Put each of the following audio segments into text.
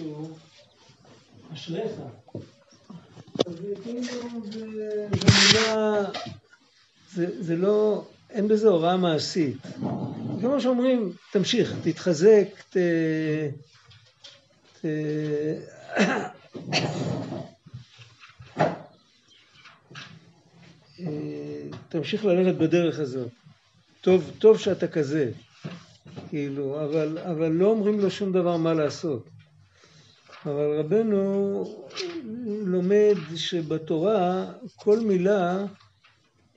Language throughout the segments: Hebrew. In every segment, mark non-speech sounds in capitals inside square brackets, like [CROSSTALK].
מישהו, אשריך. אז כאילו זה מילה, זה לא, אין בזה הוראה מעשית. כמו שאומרים, תמשיך, תתחזק, ת... ת... תמשיך ללכת בדרך הזאת. טוב, טוב שאתה כזה, כאילו, אבל, אבל לא אומרים לו שום דבר מה לעשות. אבל רבנו לומד שבתורה כל מילה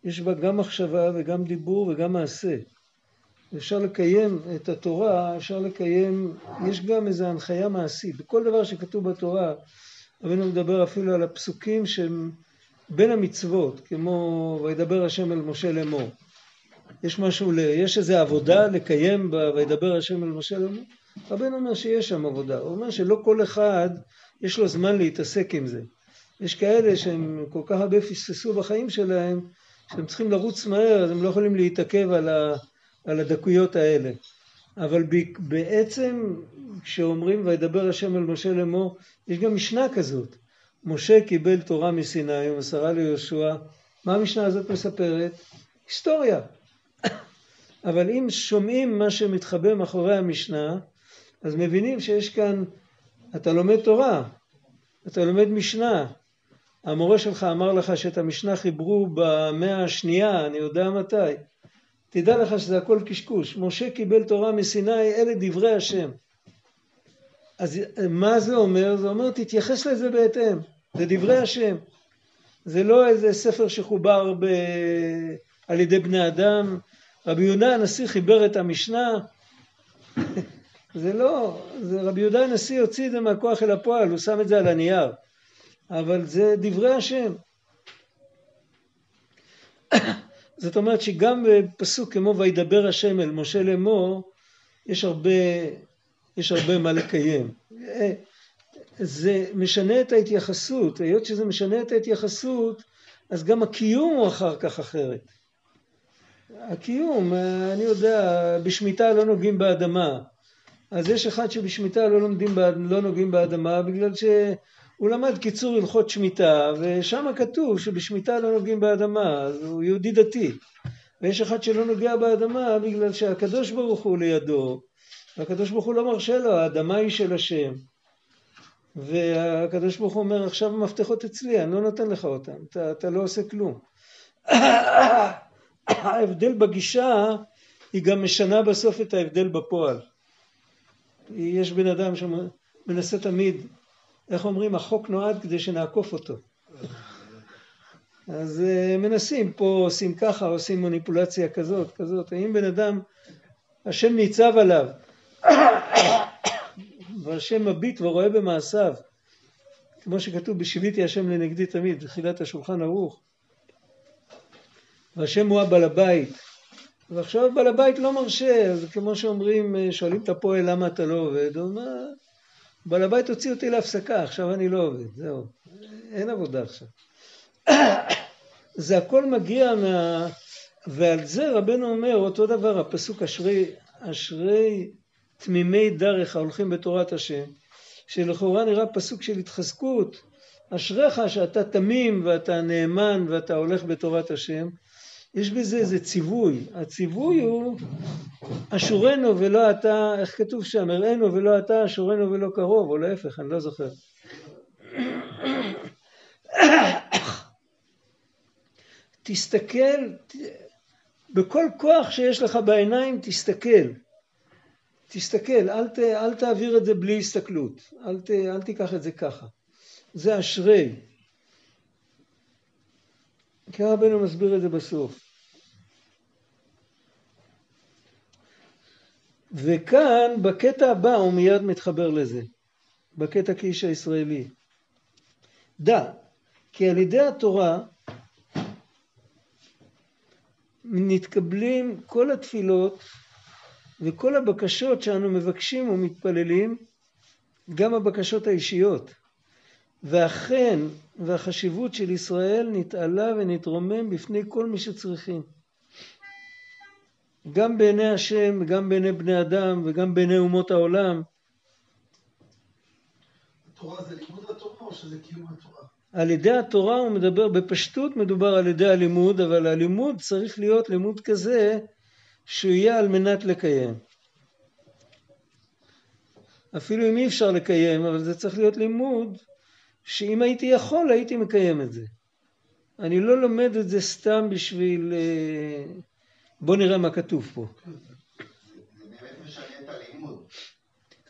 יש בה גם מחשבה וגם דיבור וגם מעשה. אפשר לקיים את התורה, אפשר לקיים, יש גם איזו הנחיה מעשית. בכל דבר שכתוב בתורה, רבנו מדבר אפילו על הפסוקים שהם בין המצוות, כמו וידבר השם אל משה לאמור. יש משהו, יש איזו עבודה לקיים ב... וידבר השם אל משה לאמור? רבנו אומר שיש שם עבודה. הוא אומר שלא כל אחד יש לו זמן להתעסק עם זה. יש כאלה שהם כל כך הרבה פספסו בחיים שלהם, שהם צריכים לרוץ מהר, אז הם לא יכולים להתעכב על, ה, על הדקויות האלה. אבל בעצם כשאומרים וידבר השם אל משה לאמור, יש גם משנה כזאת. משה קיבל תורה מסיני ומסרה ליהושע. מה המשנה הזאת מספרת? היסטוריה. [COUGHS] אבל אם שומעים מה שמתחבא מאחורי המשנה, אז מבינים שיש כאן, אתה לומד תורה, אתה לומד משנה. המורה שלך אמר לך שאת המשנה חיברו במאה השנייה, אני יודע מתי. תדע לך שזה הכל קשקוש. משה קיבל תורה מסיני, אלה דברי השם. אז מה זה אומר? זה אומר תתייחס לזה בהתאם. זה דברי השם. זה לא איזה ספר שחובר ב... על ידי בני אדם. רבי יהודה הנשיא חיבר את המשנה. זה לא, זה רבי יהודה הנשיא הוציא את זה מהכוח אל הפועל, הוא שם את זה על הנייר. אבל זה דברי השם. [COUGHS] זאת אומרת שגם בפסוק כמו וידבר השם אל משה לאמור, יש הרבה, יש הרבה מה לקיים. זה משנה את ההתייחסות, היות שזה משנה את ההתייחסות, אז גם הקיום הוא אחר כך אחרת. הקיום, אני יודע, בשמיטה לא נוגעים באדמה. אז יש אחד שבשמיטה לא, לומדים, לא נוגעים באדמה בגלל שהוא למד קיצור הלכות שמיטה ושם כתוב שבשמיטה לא נוגעים באדמה, אז הוא יהודי דתי. ויש אחד שלא נוגע באדמה בגלל שהקדוש ברוך הוא לידו, והקדוש ברוך הוא לא מרשה לו, האדמה היא של השם. והקדוש ברוך הוא אומר עכשיו המפתחות אצלי, אני לא נותן לך אותם, אתה, אתה לא עושה כלום. [COUGHS] ההבדל בגישה היא גם משנה בסוף את ההבדל בפועל. יש בן אדם שמנסה תמיד, איך אומרים, החוק נועד כדי שנעקוף אותו. אז אה, מנסים, פה עושים ככה, עושים מניפולציה כזאת, כזאת. האם בן אדם, השם ניצב עליו, והשם מביט ורואה במעשיו, כמו שכתוב בשיביתי השם לנגדי תמיד, בתחילת השולחן ערוך. והשם הוא הבעל הבית. ועכשיו בעל הבית לא מרשה, אז כמו שאומרים, שואלים את הפועל למה אתה לא עובד, הוא אומר, בעל הבית הוציא אותי להפסקה, עכשיו אני לא עובד, זהו, אין עבודה עכשיו. [COUGHS] זה הכל מגיע מה... ועל זה רבנו אומר אותו דבר, הפסוק אשרי, אשרי תמימי דרך ההולכים בתורת השם, שלכאורה נראה פסוק של התחזקות, אשריך שאתה תמים ואתה נאמן ואתה הולך בתורת השם, יש בזה איזה ציווי, הציווי הוא אשורנו ולא אתה, איך כתוב שם, הראינו ולא אתה, אשורנו ולא קרוב, או להפך, אני לא זוכר. תסתכל, בכל כוח שיש לך בעיניים, תסתכל. תסתכל, אל, ת, אל תעביר את זה בלי הסתכלות, אל, ת, אל תיקח את זה ככה. זה אשרי. כי רבנו מסביר את זה בסוף. וכאן, בקטע הבא, הוא מיד מתחבר לזה, בקטע כאיש הישראלי. דע, כי על ידי התורה נתקבלים כל התפילות וכל הבקשות שאנו מבקשים ומתפללים, גם הבקשות האישיות. ואכן, והחשיבות של ישראל נתעלה ונתרומם בפני כל מי שצריכים. גם בעיני השם, גם בעיני בני אדם וגם בעיני אומות העולם. תורה זה לימוד התורה או שזה קיום התורה? על ידי התורה הוא מדבר, בפשטות מדובר על ידי הלימוד, אבל הלימוד צריך להיות לימוד כזה שהוא יהיה על מנת לקיים. אפילו אם אי אפשר לקיים, אבל זה צריך להיות לימוד שאם הייתי יכול הייתי מקיים את זה. אני לא לומד את זה סתם בשביל... אה, בוא נראה מה כתוב פה.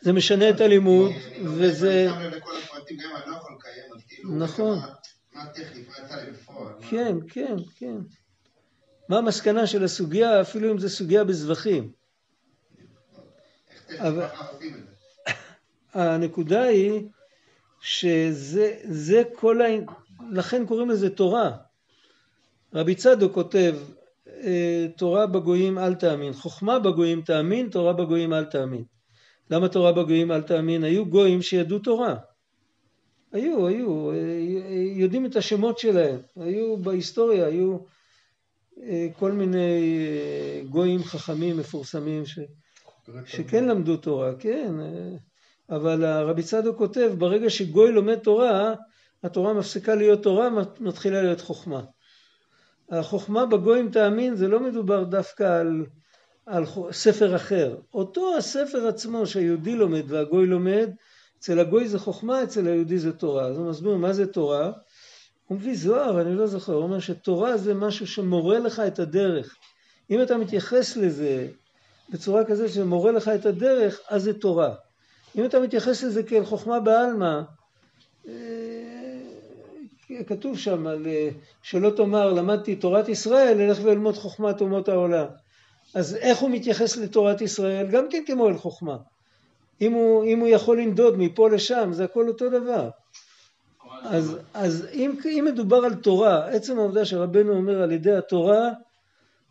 זה משנה את הלימוד, וזה... נכון. כן, כן, כן. מה המסקנה של הסוגיה, אפילו אם זו סוגיה בזבחים. [COUGHS] הנקודה היא שזה כל ה... לכן קוראים לזה תורה. רבי צדוק כותב, אה, תורה בגויים אל תאמין, חוכמה בגויים תאמין, תורה בגויים אל תאמין. למה תורה בגויים אל תאמין? היו גויים שידעו תורה. היו, היו, אה, יודעים את השמות שלהם, היו בהיסטוריה, היו אה, כל מיני גויים חכמים מפורסמים ש, שכן למדו תורה, כן, אבל הרבי צדוק כותב, ברגע שגוי לומד תורה, התורה מפסיקה להיות תורה, מתחילה להיות חוכמה. החוכמה בגויים תאמין זה לא מדובר דווקא על, על ספר אחר. אותו הספר עצמו שהיהודי לומד והגוי לומד, אצל הגוי זה חוכמה, אצל היהודי זה תורה. אז הוא מסביר מה זה תורה. הוא מביא זוהר, אני לא זוכר, הוא אומר שתורה זה משהו שמורה לך את הדרך. אם אתה מתייחס לזה בצורה כזאת שמורה לך את הדרך, אז זה תורה. אם אתה מתייחס לזה כאל חוכמה בעלמא, כתוב שם על שלא תאמר למדתי תורת ישראל, אלך ואלמוד חוכמת אומות העולם. אז איך הוא מתייחס לתורת ישראל? גם כן כמו אל חוכמה. אם הוא, אם הוא יכול לנדוד מפה לשם, זה הכל אותו דבר. אז, אז אם, אם מדובר על תורה, עצם העובדה שרבנו אומר על ידי התורה,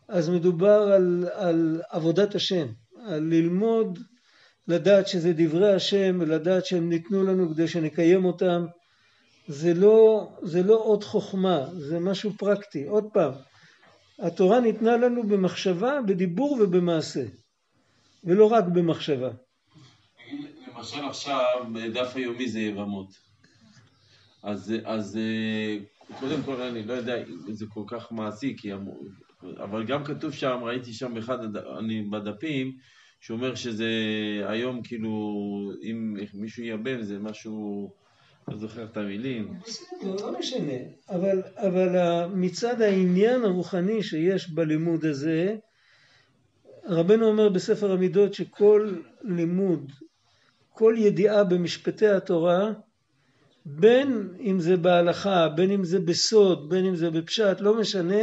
אז מדובר על, על עבודת השם, על ללמוד, לדעת שזה דברי השם, ולדעת שהם ניתנו לנו כדי שנקיים אותם. זה לא, זה לא עוד חוכמה, זה משהו פרקטי. עוד פעם, התורה ניתנה לנו במחשבה, בדיבור ובמעשה, ולא רק במחשבה. למשל עכשיו, דף היומי זה יבמות. אז, אז קודם כל אני לא יודע אם זה כל כך מעשי, כי אבל גם כתוב שם, ראיתי שם באחד אני בדפים, שאומר שזה היום כאילו, אם מישהו ייבם זה משהו... לא זוכר את המילים. לא משנה, אבל, אבל מצד העניין הרוחני שיש בלימוד הזה, רבנו אומר בספר המידות שכל לימוד, כל ידיעה במשפטי התורה, בין אם זה בהלכה, בין אם זה בסוד, בין אם זה בפשט, לא משנה,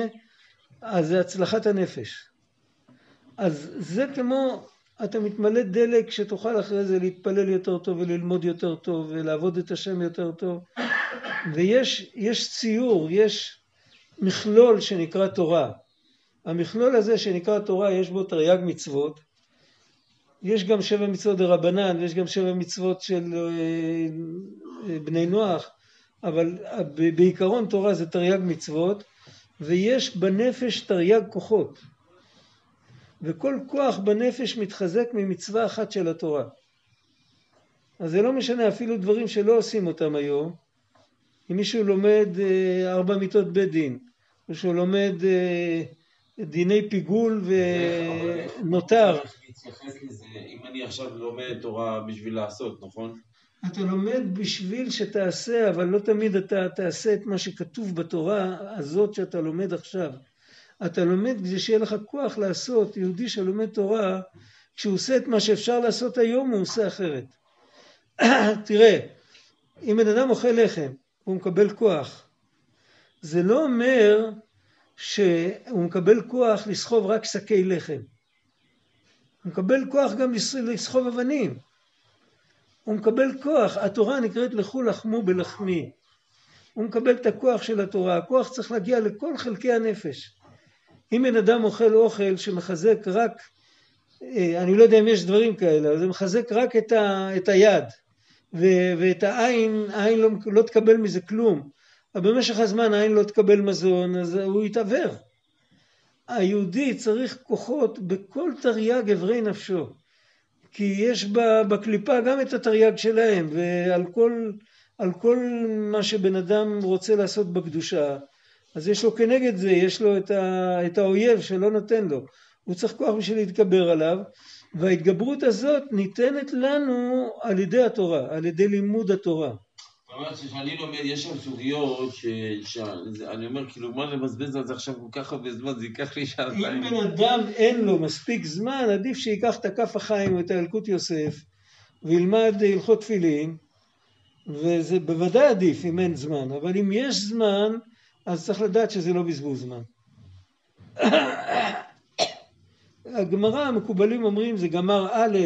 אז זה הצלחת הנפש. אז זה כמו אתה מתמלא דלק שתוכל אחרי זה להתפלל יותר טוב וללמוד יותר טוב ולעבוד את השם יותר טוב. ויש ציור, יש מכלול שנקרא תורה. המכלול הזה שנקרא תורה יש בו תרי"ג מצוות. יש גם שבע מצוות דרבנן ויש גם שבע מצוות של אה, בני נוח, אבל בעיקרון תורה זה תרי"ג מצוות ויש בנפש תרי"ג כוחות. וכל כוח בנפש מתחזק ממצווה אחת של התורה. אז זה לא משנה אפילו דברים שלא עושים אותם היום. אם מישהו לומד אה, ארבע מיטות בית דין, או שהוא לומד אה, דיני פיגול ונותר. אם אני עכשיו לומד תורה בשביל לעשות, נכון? אתה לומד בשביל שתעשה, אבל לא תמיד אתה תעשה את מה שכתוב בתורה הזאת שאתה לומד עכשיו. אתה לומד כדי שיהיה לך כוח לעשות, יהודי שלומד תורה, כשהוא עושה את מה שאפשר לעשות היום הוא עושה אחרת. [CLEARS THROAT] תראה, אם בן אדם אוכל לחם הוא מקבל כוח, זה לא אומר שהוא מקבל כוח לסחוב רק שקי לחם. הוא מקבל כוח גם לסחוב אבנים. הוא מקבל כוח, התורה נקראת לכו לחמו בלחמי. הוא מקבל את הכוח של התורה, הכוח צריך להגיע לכל חלקי הנפש. אם בן אדם אוכל אוכל שמחזק רק, אה, אני לא יודע אם יש דברים כאלה, אבל זה מחזק רק את, ה, את היד ו, ואת העין, העין לא, לא תקבל מזה כלום, אבל במשך הזמן העין לא תקבל מזון, אז הוא יתעוור. היהודי צריך כוחות בכל תרי"ג אברי נפשו. כי יש בקליפה גם את התרי"ג שלהם, ועל כל, כל מה שבן אדם רוצה לעשות בקדושה, אז יש לו כנגד זה, יש לו את, ה, את האויב שלא נותן לו. הוא צריך כוח בשביל להתגבר עליו, וההתגברות הזאת ניתנת לנו על ידי התורה, על ידי לימוד התורה. שכשאני לומד, יש שם סוגיות שאני אומר, כאילו, מה לבזבז על זה עכשיו כל כך הרבה זמן, זה ייקח לי שעתיים. אם בן אדם אין לו מספיק זמן, עדיף שייקח את הכף החיים או את הילקוט יוסף, וילמד הלכות תפילין, וזה בוודאי עדיף אם אין זמן, אבל אם יש זמן, אז צריך לדעת שזה לא בזבוז זמן. הגמרא, המקובלים אומרים, זה גמר א',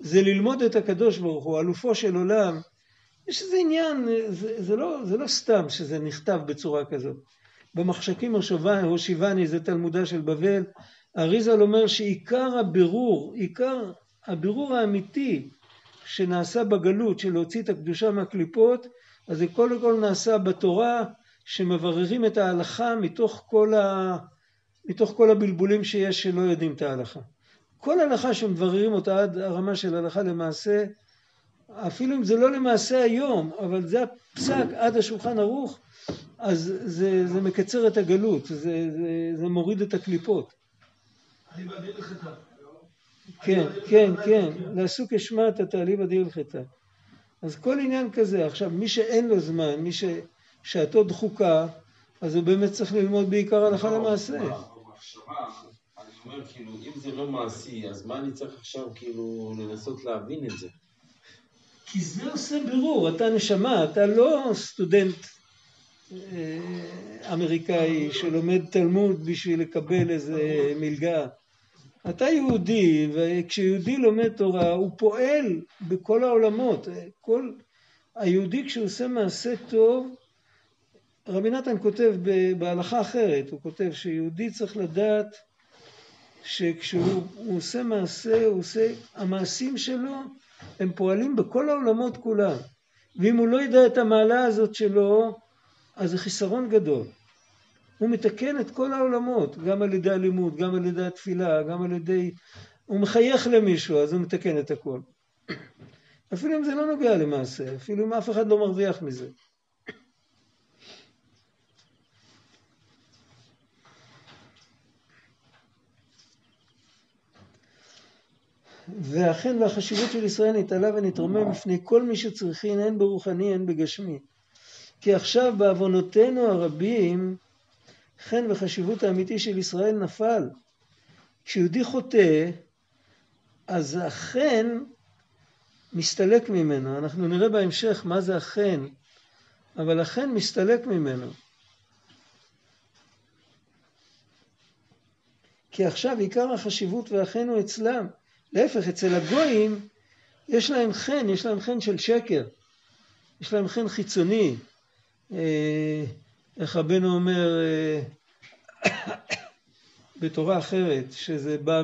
זה ללמוד את הקדוש ברוך הוא, אלופו של עולם. יש איזה עניין, זה, זה, לא, זה לא סתם שזה נכתב בצורה כזאת. במחשכים הושיבני, זה תלמודה של בבל, אריזל אומר שעיקר הבירור, עיקר הבירור האמיתי שנעשה בגלות של להוציא את הקדושה מהקליפות, אז זה קודם כל נעשה בתורה שמבררים את ההלכה מתוך כל, ה... מתוך כל הבלבולים שיש שלא יודעים את ההלכה. כל הלכה שמבררים אותה עד הרמה של הלכה למעשה, אפילו אם זה לא למעשה היום, אבל זה הפסק עד השולחן ערוך, אז זה, זה מקצר את הגלות, זה, זה, זה מוריד את הקליפות. כן, כן, כן, לעסוק אשמת התעלי בדיר לחטא. אז כל עניין כזה, עכשיו מי שאין לו זמן, מי ששעתו דחוקה, אז הוא באמת צריך ללמוד בעיקר הלכה למעשה. אני אומר, כאילו, אם זה לא מעשי, אז מה אני צריך עכשיו, כאילו, לנסות להבין את זה? כי זה עושה בירור, אתה נשמה, אתה לא סטודנט אה, אמריקאי שלומד תלמוד בשביל לקבל איזה מלגה. אתה יהודי, וכשיהודי לומד תורה הוא פועל בכל העולמות. כל... היהודי כשהוא עושה מעשה טוב, רבי נתן כותב בהלכה אחרת, הוא כותב שיהודי צריך לדעת שכשהוא עושה מעשה, הוא עושה, המעשים שלו הם פועלים בכל העולמות כולם. ואם הוא לא ידע את המעלה הזאת שלו, אז זה חיסרון גדול. הוא מתקן את כל העולמות, גם על ידי הלימוד, גם על ידי התפילה, גם על ידי... הוא מחייך למישהו, אז הוא מתקן את הכל. [CLEARS THROAT] אפילו אם זה לא נוגע למעשה, אפילו אם אף אחד לא מרוויח מזה. ואכן והחשיבות של ישראל נתעלה ונתרומם בפני כל מי שצריכין הן ברוחני הן בגשמי. כי עכשיו בעוונותינו הרבים חן וחשיבות האמיתי של ישראל נפל. כשיהודי חוטא, אז החן מסתלק ממנו. אנחנו נראה בהמשך מה זה החן, אבל החן מסתלק ממנו. כי עכשיו עיקר החשיבות והחן הוא אצלם. להפך, אצל הגויים יש להם חן, יש להם חן של שקר. יש להם חן חיצוני. אה, איך רבנו אומר אה, [COUGHS] בתורה אחרת, שזה בא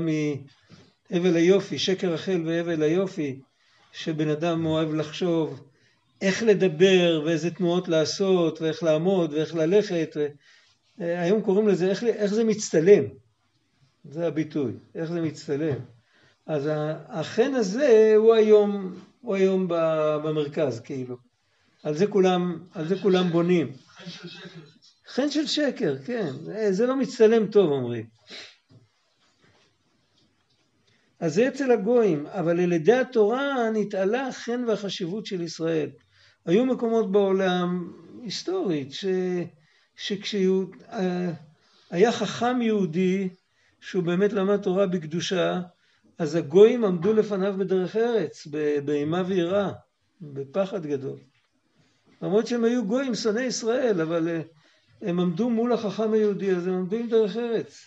מהבל היופי, שקר החל והבל היופי, שבן אדם אוהב לחשוב איך לדבר ואיזה תנועות לעשות ואיך לעמוד ואיך ללכת. ו... אה, היום קוראים לזה איך, איך זה מצטלם, זה הביטוי, איך זה מצטלם. אז החן הזה הוא היום, הוא היום במרכז כאילו. על זה כולם, על זה כולם בונים. חן של שקר. חן של שקר, כן. זה לא מצטלם טוב אומרים. אז זה אצל הגויים, אבל על ידי התורה נתעלה החן והחשיבות של ישראל. היו מקומות בעולם, היסטורית, ש, שכשהיה חכם יהודי, שהוא באמת למד תורה בקדושה, אז הגויים עמדו לפניו בדרך ארץ, באימה ויראה, בפחד גדול. למרות שהם היו גויים שונאי ישראל, אבל אה, הם עמדו מול החכם היהודי הזה, הם עמדו עם דרך ארץ.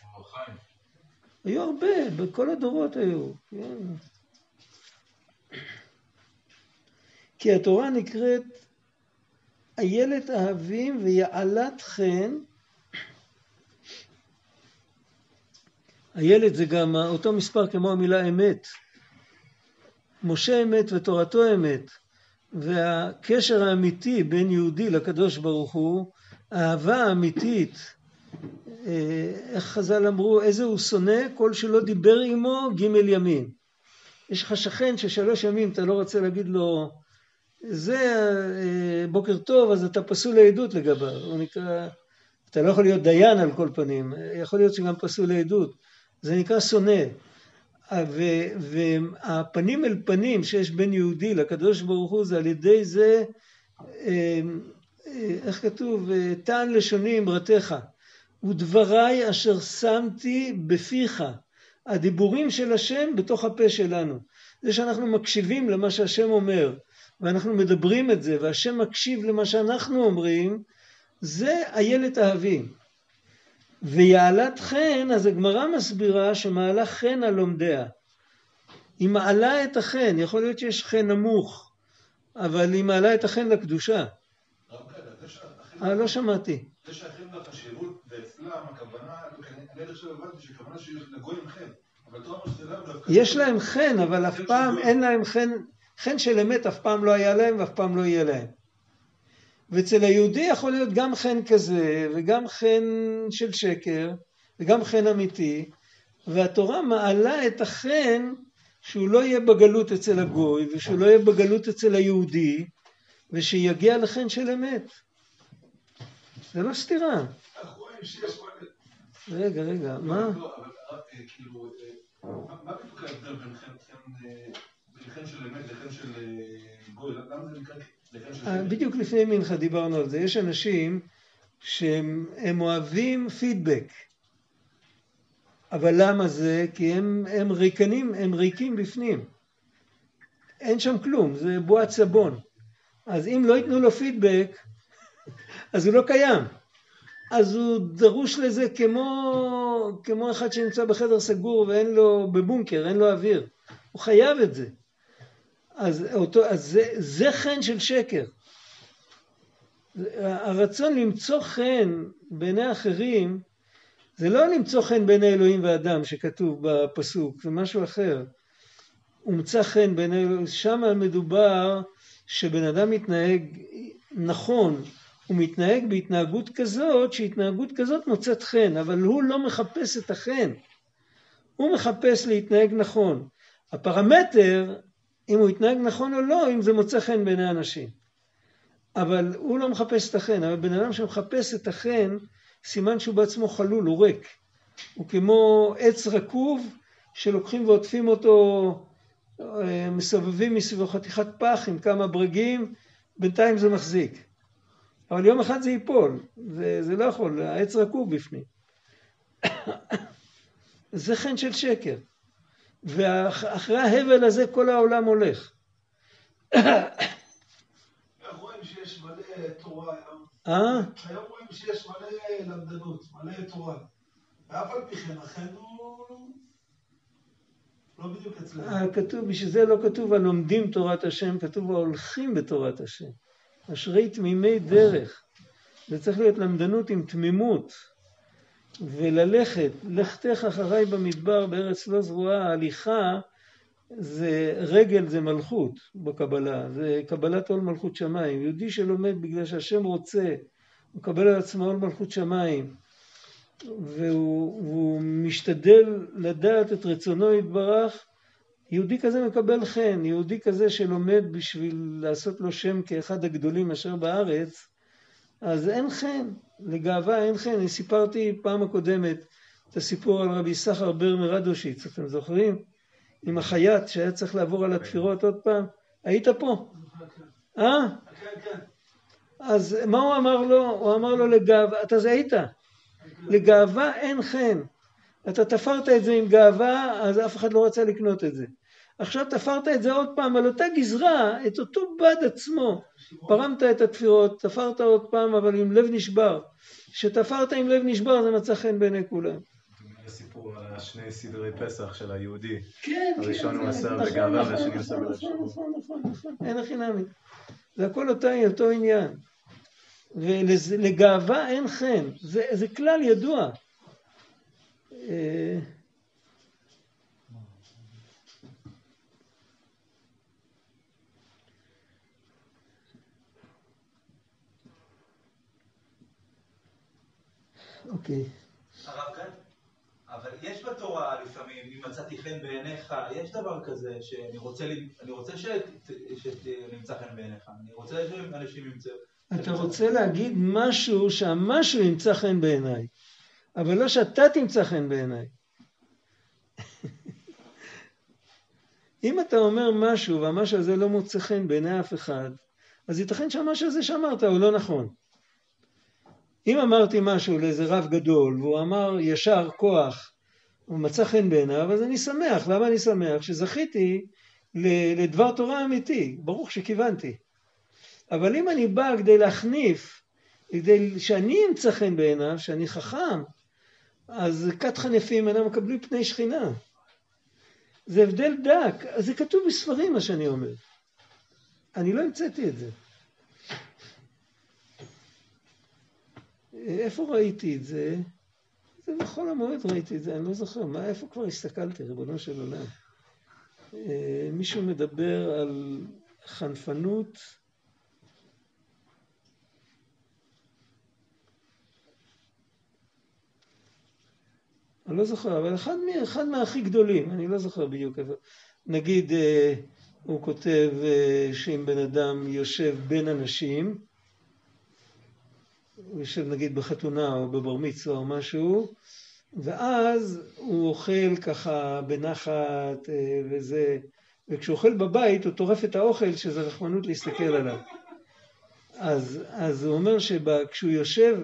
היו הרבה, בכל הדורות היו. כן. כי התורה נקראת איילת אהבים ויעלת חן. איילת זה גם אותו מספר כמו המילה אמת. משה אמת ותורתו אמת. והקשר האמיתי בין יהודי לקדוש ברוך הוא, אהבה אמיתית, אה, איך חז"ל אמרו, איזה הוא שונא? כל שלא דיבר עמו ג' ימים. יש לך שכן ששלוש ימים אתה לא רוצה להגיד לו, זה אה, בוקר טוב, אז אתה פסול לעדות לגביו. הוא נקרא, אתה לא יכול להיות דיין על כל פנים, יכול להיות שגם פסול לעדות. זה נקרא שונא. והפנים אל פנים שיש בין יהודי לקדוש ברוך הוא זה על ידי זה, אה, אה, איך כתוב? טען לשוני אמרתך. ודבריי אשר שמתי בפיך. הדיבורים של השם בתוך הפה שלנו. זה שאנחנו מקשיבים למה שהשם אומר, ואנחנו מדברים את זה, והשם מקשיב למה שאנחנו אומרים, זה איילת אהבים. ויעלת חן, אז הגמרא מסבירה שמעלה חן על לומדיה. היא מעלה את החן, יכול להיות שיש חן נמוך, אבל היא מעלה את החן לקדושה. אה, לא שמעתי. זה שייכים לחשיבות, ואצלם הכוונה, אני עד עכשיו הבנתי שהכוונה שיש לגויים חן, אבל. יש להם חן, אבל אף פעם אין להם חן, חן של אמת אף פעם לא היה להם ואף פעם לא יהיה להם. ואצל היהודי יכול להיות גם חן כזה, וגם חן של שקר, וגם חן אמיתי, והתורה מעלה את החן שהוא לא יהיה בגלות אצל הגוי, ושהוא לא יהיה בגלות אצל היהודי, ושיגיע לחן של אמת. זה לא סתירה. רגע, רגע, מה? לא, אה, כאילו, אה, מה בדיוק ההבדל בין חן של אמת לחן של אה, גוי? למה זה נקרא? בדיוק לפני מנחה דיברנו על זה. יש אנשים שהם אוהבים פידבק. אבל למה זה? כי הם, הם ריקנים, הם ריקים בפנים. אין שם כלום, זה בועת סבון. אז אם לא ייתנו לו פידבק, [LAUGHS] אז הוא לא קיים. אז הוא דרוש לזה כמו, כמו אחד שנמצא בחדר סגור ואין לו, בבונקר, אין לו אוויר. הוא חייב את זה. אז, אותו, אז זה, זה חן של שקר. הרצון למצוא חן בעיני אחרים זה לא למצוא חן בעיני אלוהים ואדם שכתוב בפסוק, זה משהו אחר. הומצא חן בעיני אלוהים, שם מדובר שבן אדם מתנהג נכון, הוא מתנהג בהתנהגות כזאת, שהתנהגות כזאת מוצאת חן, אבל הוא לא מחפש את החן, הוא מחפש להתנהג נכון. הפרמטר, אם הוא יתנהג נכון או לא, אם זה מוצא חן בעיני אנשים. אבל הוא לא מחפש את החן, אבל בן אדם שמחפש את החן, סימן שהוא בעצמו חלול, הוא ריק. הוא כמו עץ רקוב שלוקחים ועוטפים אותו, אה, מסובבים מסביבו חתיכת פח עם כמה ברגים, בינתיים זה מחזיק. אבל יום אחד זה ייפול, זה, זה לא יכול, העץ רקוב בפנים. [COUGHS] זה חן של שקר. ואחרי ההבל הזה כל העולם הולך. רואים שיש מלא תורה היום. אה? היום רואים שיש מלא למדנות, מלא תורה. ואף על פי כן, אכן הוא לא בדיוק אצלנו. כתוב, בשביל זה לא כתוב הלומדים תורת השם, כתוב ההולכים בתורת השם. אשרי תמימי דרך. זה צריך להיות למדנות עם תמימות. וללכת, לכתך אחריי במדבר בארץ לא זרועה, הליכה זה רגל זה מלכות בקבלה, זה קבלת עול מלכות שמיים. יהודי שלומד בגלל שהשם רוצה, הוא מקבל על עצמו עול מלכות שמיים, והוא, והוא משתדל לדעת את רצונו יתברך, יהודי כזה מקבל חן, יהודי כזה שלומד בשביל לעשות לו שם כאחד הגדולים אשר בארץ, אז אין חן, לגאווה אין חן. אני סיפרתי פעם הקודמת את הסיפור על רבי סחר בר מרדושיץ, אתם זוכרים? עם החייט שהיה צריך לעבור על התפירות עוד פעם. היית פה? אה? כן, כן. אז מה הוא אמר לו? הוא אמר לו לגאווה, אתה זה היית. לגאווה אין חן. אתה תפרת את זה עם גאווה, אז אף אחד לא רצה לקנות את זה. עכשיו תפרת את זה עוד פעם על אותה גזרה, את אותו בד עצמו. פרמת את התפירות, תפרת עוד פעם, אבל עם לב נשבר. כשתפרת עם לב נשבר זה מצא חן בעיני כולם. סיפור על השני סדרי פסח של היהודי. כן, כן. הראשון הוא עשה נכון, בגאווה נכון, והשני בלב נכון, שבור. נכון, נכון, נכון. אין הכי נמי. זה הכל אותו, אותו עניין. ולגאווה אין חן. זה, זה כלל ידוע. אוקיי. הרב כאן, אבל יש בת בתורה לפעמים, אם מצאתי חן בעיניך, יש דבר כזה שאני רוצה, אני רוצה שנמצא חן בעיניך, אני רוצה שאנשים ימצאו. אתה רוצה להגיד משהו שהמשהו ימצא חן בעיניי, אבל לא שאתה תמצא חן בעיניי. [LAUGHS] אם אתה אומר משהו והמשהו הזה לא מוצא חן בעיני אף אחד, אז ייתכן שהמשהו הזה שאמרת הוא לא נכון. אם אמרתי משהו לאיזה רב גדול והוא אמר ישר כוח, הוא מצא חן בעיניו, אז אני שמח. למה אני שמח? שזכיתי לדבר תורה אמיתי, ברוך שכיוונתי. אבל אם אני בא כדי להחניף, כדי שאני אמצא חן בעיניו, שאני חכם, אז כת חנפים אינם מקבלים פני שכינה. זה הבדל דק, זה כתוב בספרים מה שאני אומר. אני לא המצאתי את זה. איפה ראיתי את זה? זה בחול המועד ראיתי את זה, אני לא זוכר, מה, איפה כבר הסתכלתי, ריבונו של עולם? אה, מישהו מדבר על חנפנות אני לא זוכר, אבל אחד, אחד מהכי גדולים, אני לא זוכר בדיוק איפה. נגיד, אה, הוא כותב אה, שאם בן אדם יושב בין אנשים, הוא יושב נגיד בחתונה או בבר מצווה או משהו, ואז הוא אוכל ככה בנחת אה, וזה, וכשהוא אוכל בבית הוא טורף את האוכל שזה רחמנות להסתכל עליו. אז, אז הוא אומר שכשהוא יושב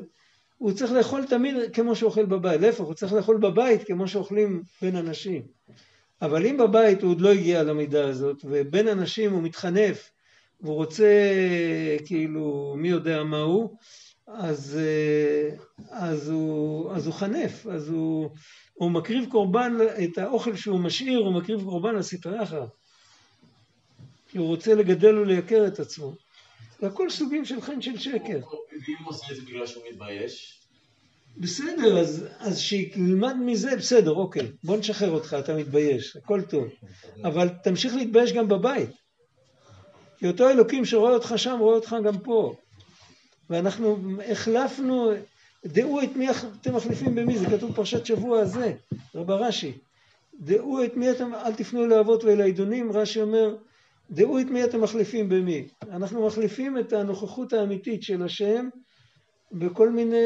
הוא צריך לאכול תמיד כמו שהוא אוכל בבית, להפך, הוא צריך לאכול בבית כמו שאוכלים בין אנשים. אבל אם בבית הוא עוד לא הגיע למידה הזאת, ובין אנשים הוא מתחנף, והוא רוצה כאילו מי יודע מה הוא, אז, אז, הוא, אז הוא חנף, אז הוא, הוא מקריב קורבן, את האוכל שהוא משאיר, הוא מקריב קורבן לסטרה אחר. כי הוא רוצה לגדל ולייקר את עצמו. זה הכל סוגים של חן של שקר. ואם הוא עושה את זה בגלל שהוא מתבייש? בסדר, אז, אז שילמד מזה, בסדר, אוקיי, בוא נשחרר אותך, אתה מתבייש, הכל טוב. אבל תמשיך להתבייש גם בבית. כי אותו אלוקים שרואה אותך שם, רואה אותך גם פה. ואנחנו החלפנו, דעו את מי אתם מחליפים במי, זה כתוב פרשת שבוע הזה, רבה רש"י. דעו את מי אתם, אל תפנו לאבות ולעידונים, רש"י אומר, דעו את מי אתם מחליפים במי. אנחנו מחליפים את הנוכחות האמיתית של השם בכל מיני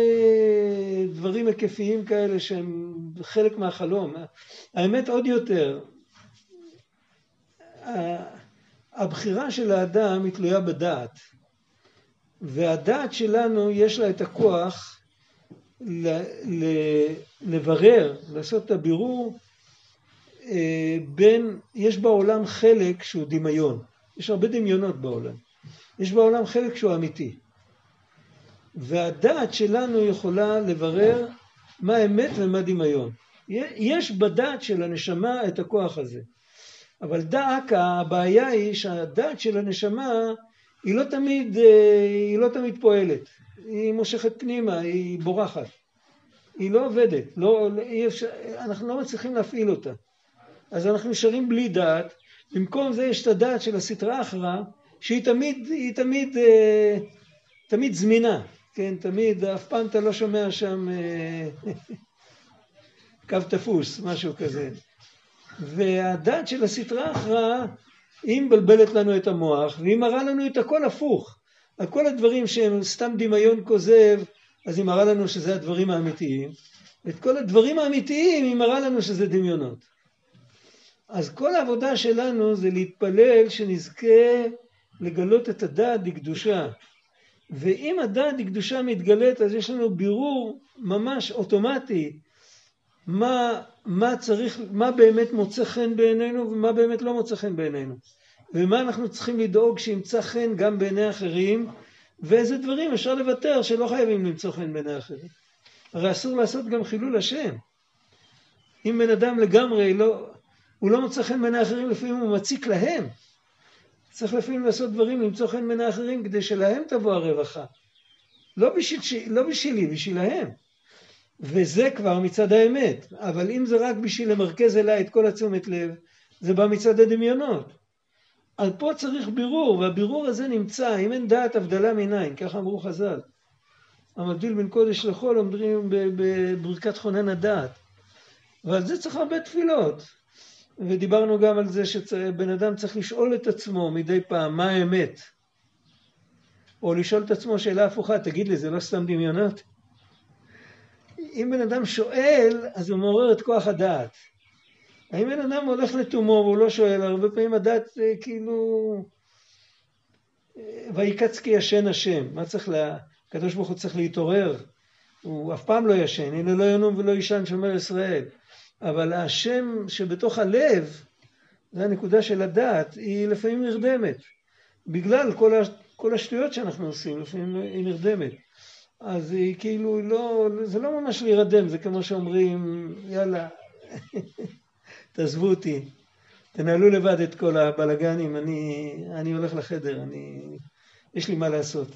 דברים היקפיים כאלה שהם חלק מהחלום. האמת עוד יותר, הבחירה של האדם היא תלויה בדעת, והדעת שלנו יש לה את הכוח לברר, לעשות את הבירור אה, בין, יש בעולם חלק שהוא דמיון, יש הרבה דמיונות בעולם, יש בעולם חלק שהוא אמיתי, והדעת שלנו יכולה לברר מה אמת ומה דמיון. יש בדעת של הנשמה את הכוח הזה, אבל דאק הבעיה היא שהדעת של הנשמה היא לא תמיד, אה, היא לא תמיד פועלת, היא מושכת פנימה, היא בורחת, היא לא עובדת, לא, אפשר, אנחנו לא מצליחים להפעיל אותה. אז אנחנו נשארים בלי דעת, במקום זה יש את הדעת של הסטרה אחרא, שהיא תמיד, היא תמיד, אה, תמיד זמינה, כן, תמיד, אף פעם אתה לא שומע שם אה, [LAUGHS] קו תפוס, משהו כזה. והדעת של הסטרה אחרא, היא מבלבלת לנו את המוח, והיא מראה לנו את הכל הפוך. על כל הדברים שהם סתם דמיון כוזב, אז היא מראה לנו שזה הדברים האמיתיים. ואת כל הדברים האמיתיים היא מראה לנו שזה דמיונות. אז כל העבודה שלנו זה להתפלל שנזכה לגלות את הדעת בקדושה. ואם הדעת בקדושה מתגלית אז יש לנו בירור ממש אוטומטי מה, מה צריך, מה באמת מוצא חן בעינינו ומה באמת לא מוצא חן בעינינו. ומה אנחנו צריכים לדאוג שימצא חן גם בעיני אחרים ואיזה דברים אפשר לוותר שלא חייבים למצוא חן בעיני אחרים. הרי אסור לעשות גם חילול השם. אם בן אדם לגמרי לא, הוא לא מוצא חן בעיני אחרים, לפעמים הוא מציק להם. צריך לפעמים לעשות דברים, למצוא חן בעיני אחרים, כדי שלהם תבוא הרווחה. לא, בשביל, לא בשבילי, בשבילהם. וזה כבר מצד האמת. אבל אם זה רק בשביל למרכז אליי את כל התשומת לב, זה בא מצד הדמיונות. אז פה צריך בירור, והבירור הזה נמצא, אם אין דעת הבדלה מניין, ככה אמרו חז"ל. המבדיל בין קודש לחול אומרים בברכת חונן הדעת. ועל זה צריך הרבה תפילות. ודיברנו גם על זה שבן אדם צריך לשאול את עצמו מדי פעם מה האמת. או לשאול את עצמו שאלה הפוכה, תגיד לי, זה לא סתם דמיונות? אם בן אדם שואל, אז הוא מעורר את כוח הדעת. האם בן אדם הולך לתומו והוא לא שואל, הרבה פעמים הדעת אה, כאילו... אה, ויקץ כי ישן השם. מה צריך לה... הקדוש ברוך הוא צריך להתעורר. הוא אף פעם לא ישן, הנה לא ינום ולא יישן שומר ישראל. אבל השם שבתוך הלב, זה הנקודה של הדעת, היא לפעמים נרדמת. בגלל כל, ה... כל השטויות שאנחנו עושים, לפעמים היא נרדמת. אז היא כאילו לא, זה לא ממש להירדם, זה כמו שאומרים, יאללה, [LAUGHS] תעזבו אותי, תנהלו לבד את כל הבלגנים, אני, אני הולך לחדר, אני, יש לי מה לעשות.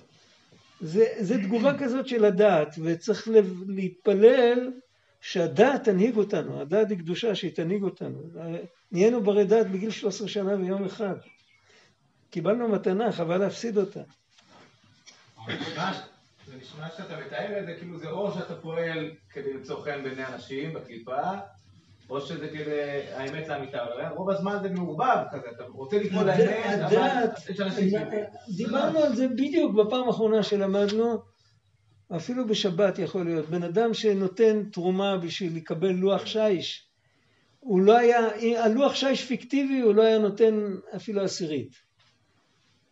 זה, זה תגובה [CLEARS THROAT] כזאת של הדעת, וצריך להתפלל שהדעת תנהיג אותנו, הדעת היא קדושה שהיא תנהיג אותנו. נהיינו ברי דעת בגיל 13 שנה ויום אחד. קיבלנו מתנה, חבל להפסיד אותה. זה נשמע שאתה מתאר את זה, כאילו זה או שאתה פועל כדי למצוא חן בעיני אנשים בקליפה, או שזה כדי האמת לאמיתה, אבל רוב הזמן זה מעורבב כזה, אתה רוצה לקרוא לאמת, אבל יש אנשים... דיברנו על זה בדיוק בפעם האחרונה שלמדנו, אפילו בשבת יכול להיות, בן אדם שנותן תרומה בשביל לקבל לוח שיש, הוא לא היה, הלוח שיש פיקטיבי הוא לא היה נותן אפילו עשירית.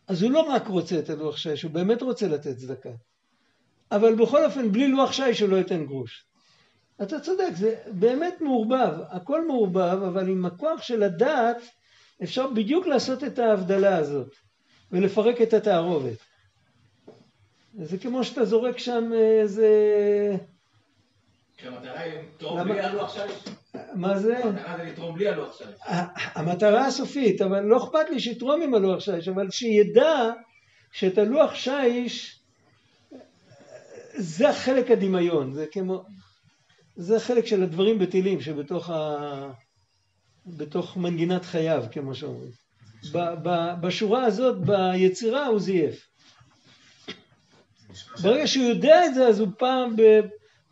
אז הוא לא רק רוצה את הלוח שיש, הוא באמת רוצה לתת צדקה. אבל בכל אופן, בלי לוח שיש הוא לא ייתן גרוש. אתה צודק, זה באמת מעורבב, הכל מעורבב, אבל עם הכוח של הדעת אפשר בדיוק לעשות את ההבדלה הזאת ולפרק את התערובת. זה כמו שאתה זורק שם איזה... כשהמטרה היא לתרום בלי הלוח שיש. מה זה? המטרה זה לתרום בלי הלוח שיש. המטרה הסופית, אבל לא אכפת לי שיתרום עם הלוח שיש, אבל שידע שאת הלוח שיש זה החלק הדמיון, זה כמו... זה החלק של הדברים בטילים שבתוך ה... בתוך מנגינת חייו, כמו שאומרים. ב, ב, בשורה הזאת, ביצירה הוא זייף. ברגע שהוא יודע את זה, אז הוא פעם,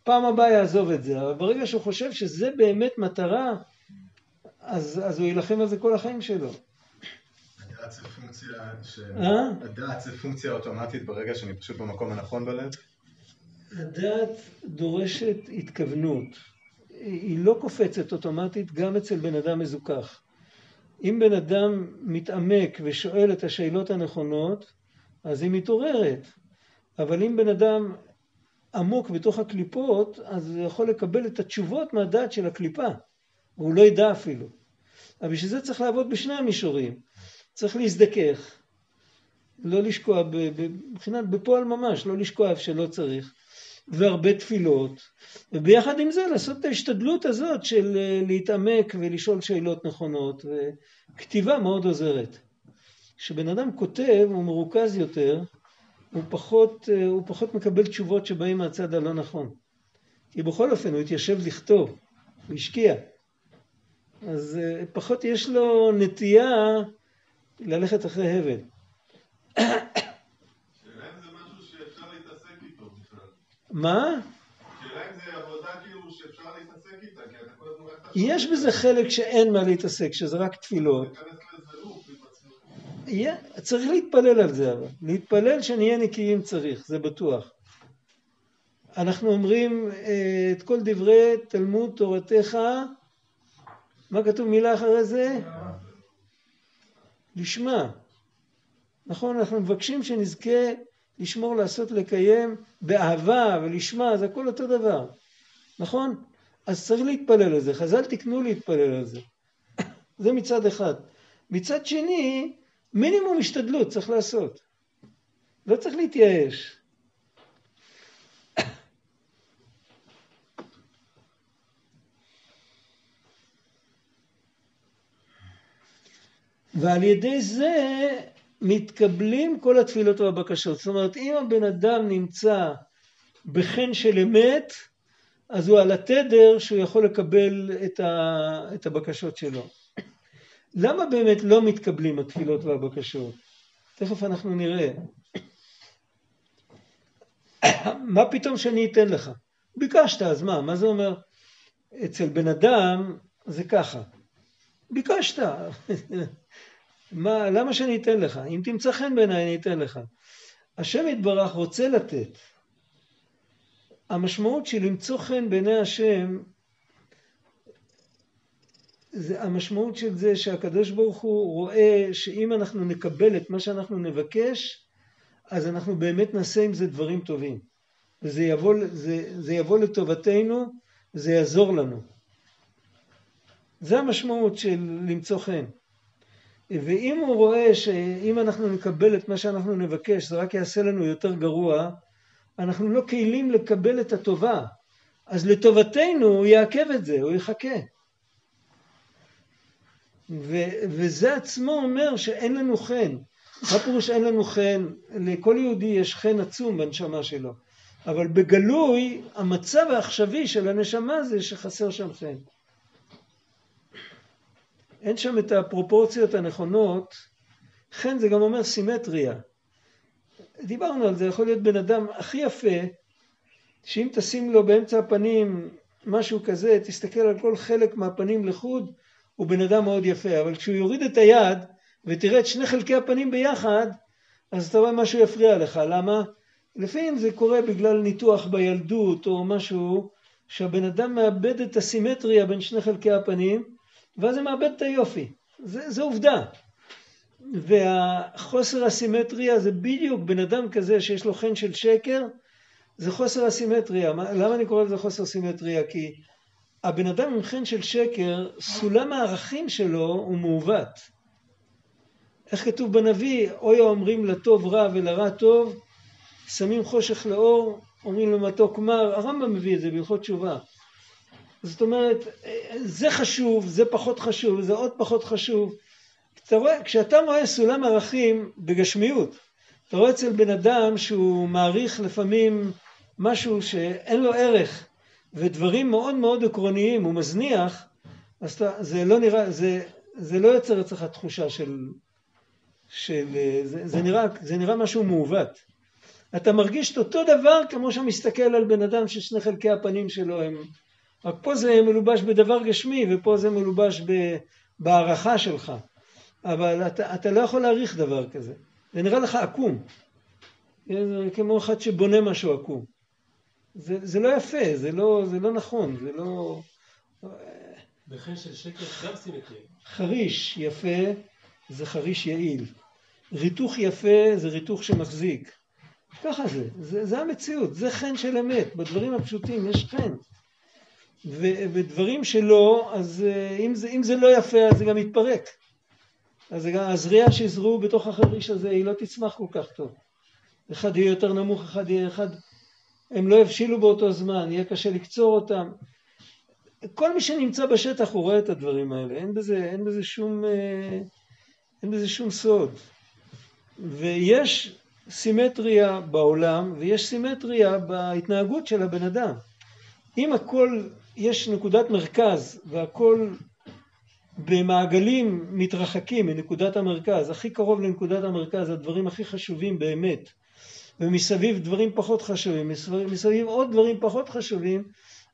פעם הבאה יעזוב את זה, אבל ברגע שהוא חושב שזה באמת מטרה, אז, אז הוא יילחם על זה כל החיים שלו. הדעת זה פונקציה, ש... אה? הדעת זה פונקציה אוטומטית ברגע שאני פשוט במקום הנכון בלב? הדעת דורשת התכוונות. היא לא קופצת אוטומטית גם אצל בן אדם מזוכח. אם בן אדם מתעמק ושואל את השאלות הנכונות, אז היא מתעוררת. אבל אם בן אדם עמוק בתוך הקליפות, אז הוא יכול לקבל את התשובות מהדעת של הקליפה. והוא לא ידע אפילו. אבל בשביל זה צריך לעבוד בשני המישורים. צריך להזדכך, לא לשקוע, מבחינת בפועל ממש, לא לשקוע איפה שלא צריך. והרבה תפילות, וביחד עם זה לעשות את ההשתדלות הזאת של אה, להתעמק ולשאול שאלות נכונות, וכתיבה מאוד עוזרת. כשבן אדם כותב הוא מרוכז יותר, הוא פחות, אה, הוא פחות מקבל תשובות שבאים מהצד הלא נכון. כי בכל אופן הוא התיישב לכתוב, הוא השקיע. אז אה, פחות יש לו נטייה ללכת אחרי הבל. מה? כאילו יש בזה חלק שאין מה להתעסק, שזה רק תפילות. צריך להתפלל על זה אבל. להתפלל שנהיה נקיים צריך, זה בטוח. אנחנו אומרים אה, את כל דברי תלמוד תורתך, מה כתוב מילה אחרי זה? לשמה. נכון, אנחנו מבקשים שנזכה לשמור, לעשות, לקיים, באהבה ולשמה, זה הכל אותו דבר, נכון? אז צריך להתפלל על זה, חז"ל תקנו להתפלל על זה. [COUGHS] זה מצד אחד. מצד שני, מינימום השתדלות צריך לעשות. לא צריך להתייאש. [COUGHS] ועל ידי זה מתקבלים כל התפילות והבקשות. זאת אומרת, אם הבן אדם נמצא בחן של אמת, אז הוא על התדר שהוא יכול לקבל את, ה, את הבקשות שלו. למה באמת לא מתקבלים התפילות והבקשות? תכף אנחנו נראה. מה פתאום שאני אתן לך? ביקשת, אז מה? מה זה אומר? אצל בן אדם זה ככה. ביקשת. מה, למה שאני אתן לך? אם תמצא חן בעיניי אני אתן לך. השם יתברך רוצה לתת. המשמעות של למצוא חן בעיני השם, זה, המשמעות של זה שהקדוש ברוך הוא רואה שאם אנחנו נקבל את מה שאנחנו נבקש, אז אנחנו באמת נעשה עם זה דברים טובים. וזה יבוא, זה, זה יבוא לטובתנו, זה יעזור לנו. זה המשמעות של למצוא חן. ואם הוא רואה שאם אנחנו נקבל את מה שאנחנו נבקש, זה רק יעשה לנו יותר גרוע, אנחנו לא כלים לקבל את הטובה. אז לטובתנו הוא יעכב את זה, הוא יחכה. ו- וזה עצמו אומר שאין לנו חן. מה פירוש אין לנו חן? לכל יהודי יש חן עצום בנשמה שלו. אבל בגלוי המצב העכשווי של הנשמה זה שחסר שם חן. אין שם את הפרופורציות הנכונות, חן זה גם אומר סימטריה. דיברנו על זה, יכול להיות בן אדם הכי יפה, שאם תשים לו באמצע הפנים משהו כזה, תסתכל על כל חלק מהפנים לחוד, הוא בן אדם מאוד יפה, אבל כשהוא יוריד את היד ותראה את שני חלקי הפנים ביחד, אז אתה רואה משהו יפריע לך, למה? לפעמים זה קורה בגלל ניתוח בילדות או משהו שהבן אדם מאבד את הסימטריה בין שני חלקי הפנים ואז זה מאבד את היופי, זה, זה עובדה. והחוסר הסימטריה זה בדיוק בן אדם כזה שיש לו חן של שקר, זה חוסר הסימטריה. למה אני קורא לזה חוסר סימטריה? כי הבן אדם עם חן של שקר, סולם הערכים שלו הוא מעוות. איך כתוב בנביא, אוי האומרים לטוב רע ולרע טוב, שמים חושך לאור, אומרים למתוק מר, הרמב"ם מביא את זה בהלכות תשובה. זאת אומרת, זה חשוב, זה פחות חשוב, זה עוד פחות חשוב. אתה רואה, כשאתה רואה סולם ערכים בגשמיות, אתה רואה אצל בן אדם שהוא מעריך לפעמים משהו שאין לו ערך, ודברים מאוד מאוד עקרוניים הוא מזניח, אז אתה, זה לא נראה, זה, זה לא יוצר אצלך תחושה של, של זה, זה, נראה, זה נראה משהו מעוות. אתה מרגיש את אותו דבר כמו שאתה מסתכל על בן אדם ששני חלקי הפנים שלו הם רק פה זה מלובש בדבר גשמי ופה זה מלובש בהערכה שלך. אבל אתה, אתה לא יכול להעריך דבר כזה. זה נראה לך עקום. זה כמו אחד שבונה משהו עקום. זה, זה לא יפה, זה לא, זה לא נכון, זה לא... בחן של שקר גם סימטרי. חריש יפה זה חריש יעיל. ריתוך יפה זה ריתוך שמחזיק. ככה זה, זה, זה המציאות, זה חן של אמת, בדברים הפשוטים יש חן. ודברים שלא, אז אה, אם זה, אם זה לא יפה אז זה גם יתפרק. אז גם הזריעה בתוך החריש הזה היא לא תצמח כל כך טוב. אחד יהיה יותר נמוך, אחד יהיה אחד, הם לא יבשילו באותו זמן, יהיה קשה לקצור אותם. כל מי שנמצא בשטח הוא רואה את הדברים האלה, אין בזה, אין בזה, שום, אה, אין בזה שום סוד. ויש סימטריה בעולם ויש סימטריה בהתנהגות של הבן אדם. אם הכל יש נקודת מרכז והכל במעגלים מתרחקים מנקודת המרכז, הכי קרוב לנקודת המרכז, הדברים הכי חשובים באמת, ומסביב דברים פחות חשובים, מסביב עוד דברים פחות חשובים,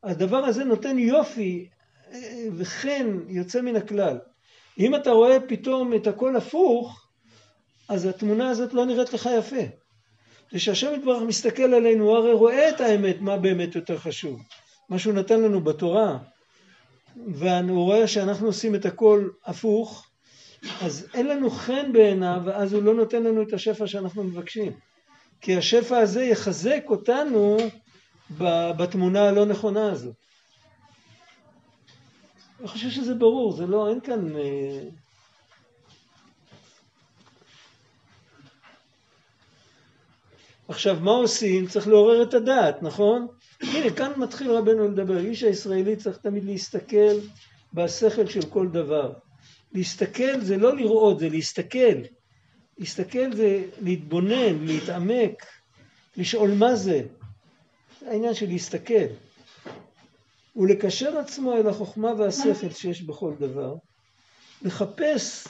הדבר הזה נותן יופי וכן יוצא מן הכלל. אם אתה רואה פתאום את הכל הפוך, אז התמונה הזאת לא נראית לך יפה. וכשהשם יתברך מסתכל עלינו, הוא הרי רואה את האמת, מה באמת יותר חשוב. מה שהוא נתן לנו בתורה, והוא רואה שאנחנו עושים את הכל הפוך, אז אין לנו חן בעיניו, ואז הוא לא נותן לנו את השפע שאנחנו מבקשים. כי השפע הזה יחזק אותנו בתמונה הלא נכונה הזאת. אני חושב שזה ברור, זה לא, אין כאן... אה, עכשיו, מה עושים? צריך לעורר את הדעת, נכון? הנה, כאן מתחיל רבנו לדבר. איש הישראלי צריך תמיד להסתכל בשכל של כל דבר. להסתכל זה לא לראות, זה להסתכל. להסתכל זה להתבונן, להתעמק, לשאול מה זה. זה העניין של להסתכל. ולקשר עצמו אל החוכמה והשכל שיש בכל דבר. לחפש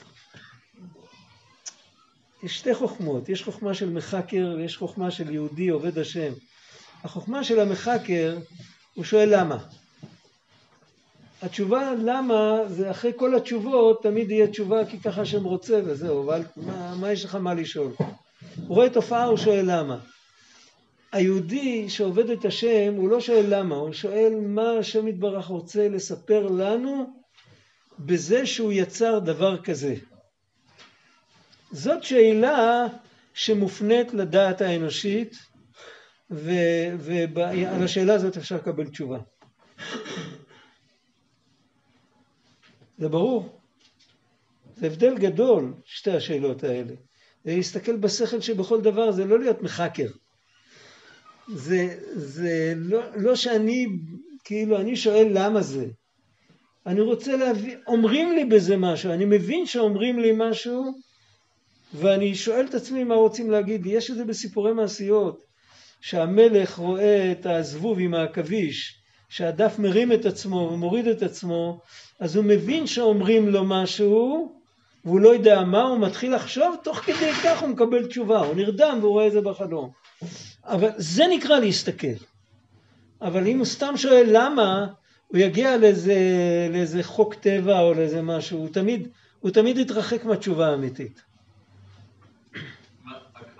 יש שתי חוכמות, יש חוכמה של מחקר ויש חוכמה של יהודי עובד השם. החוכמה של המחקר, הוא שואל למה. התשובה למה זה אחרי כל התשובות תמיד יהיה תשובה כי ככה השם רוצה וזהו, אבל מה, מה יש לך מה לשאול? הוא רואה תופעה הוא שואל למה. היהודי שעובד את השם הוא לא שואל למה, הוא שואל מה השם יתברך רוצה לספר לנו בזה שהוא יצר דבר כזה. זאת שאלה שמופנית לדעת האנושית ועל השאלה הזאת אפשר לקבל תשובה. זה ברור. זה הבדל גדול, שתי השאלות האלה. להסתכל בשכל שבכל דבר זה לא להיות מחקר. זה, זה לא, לא שאני, כאילו, אני שואל למה זה. אני רוצה להבין, אומרים לי בזה משהו, אני מבין שאומרים לי משהו, ואני שואל את עצמי מה רוצים להגיד לי. יש את זה בסיפורי מעשיות, שהמלך רואה את הזבוב עם העכביש, שהדף מרים את עצמו ומוריד את עצמו, אז הוא מבין שאומרים לו משהו, והוא לא יודע מה, הוא מתחיל לחשוב, תוך כדי כך הוא מקבל תשובה, הוא נרדם והוא רואה את זה בחלום. אבל זה נקרא להסתכל. אבל אם הוא סתם שואל למה, הוא יגיע לאיזה, לאיזה חוק טבע או לאיזה משהו, הוא תמיד, הוא תמיד יתרחק מהתשובה האמיתית.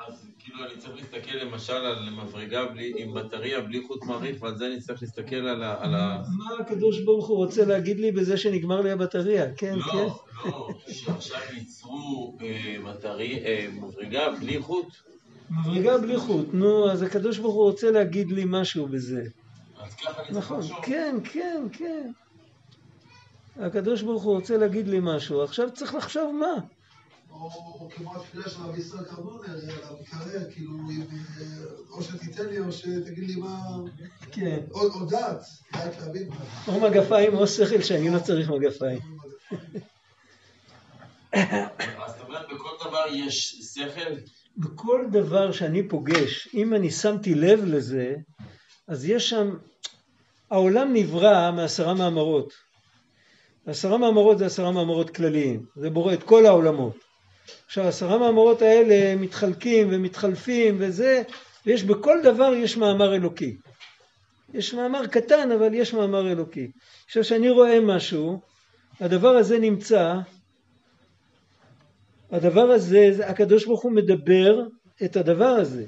אז כאילו אני צריך להסתכל למשל על מברגה בלי, עם בטריה בלי חוט מעריך, ועל זה אני צריך להסתכל על ה... על ה... מה הקדוש ברוך הוא רוצה להגיד לי בזה שנגמר לי הבטריה? כן, כן. לא, לא, שעכשיו ייצרו אה, בטרי- אה, מברגה בלי חוט, מברגה בלי חוט, נו, אז הקדוש ברוך הוא רוצה להגיד לי משהו בזה. אז ככה אני צריך נכון, לחשוב. כן, כן, כן. הקדוש ברוך הוא רוצה להגיד לי משהו, עכשיו צריך לחשוב מה. או כמו התפילה של רבי ישראל קרנונה, על המקרר, כאילו, אה, או שתיתן לי או שתגיד לי מה... כן. או דעת, דעת להבין מה. או מגפיים או שכל שאני לא צריך מגפיים. אז זאת אומרת, בכל דבר יש שכל? בכל דבר שאני פוגש, אם אני שמתי לב לזה, אז יש שם, העולם נברא מעשרה מאמרות. עשרה מאמרות זה עשרה מאמרות כלליים, זה בורא את כל העולמות. עכשיו עשרה מאמרות האלה מתחלקים ומתחלפים וזה, ויש בכל דבר יש מאמר אלוקי. יש מאמר קטן אבל יש מאמר אלוקי. עכשיו כשאני רואה משהו, הדבר הזה נמצא, הדבר הזה, זה- הקדוש ברוך הוא מדבר את הדבר הזה.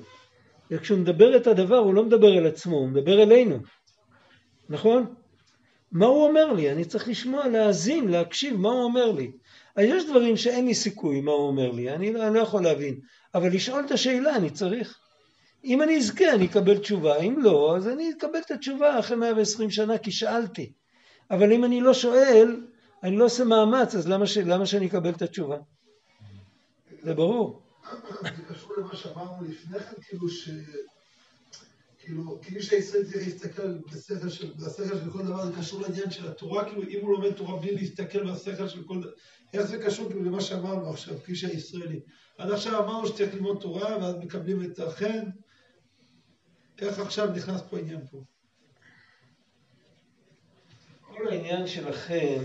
וכשהוא מדבר את הדבר הוא לא מדבר אל עצמו, הוא מדבר אלינו. נכון? מה הוא אומר לי? אני צריך לשמוע, להאזין, להקשיב, מה הוא אומר לי. אז יש דברים שאין לי סיכוי מה הוא אומר לי, אני אני לא יכול להבין. אבל לשאול את השאלה אני צריך. אם אני אזכה אני אקבל תשובה, אם לא, אז אני אקבל את התשובה אחרי 120 שנה כי שאלתי. אבל אם אני לא שואל, אני לא עושה מאמץ, אז למה, ש... למה שאני אקבל את התשובה? זה ברור. זה קשור למה שאמרנו לפני כן, כאילו ש... כאילו, כאילו שהישראל צריך להסתכל בשכל של, בשכל של כל דבר, זה קשור לעניין של התורה, כאילו אם הוא לומד תורה בלי להסתכל בשכל של כל דבר, איך זה קשור למה שאמרנו עכשיו, כפי שהישראלי. עד עכשיו אמרנו שצריך ללמוד תורה, ואז מקבלים את החן, איך עכשיו נכנס פה עניין פה? כל העניין שלכם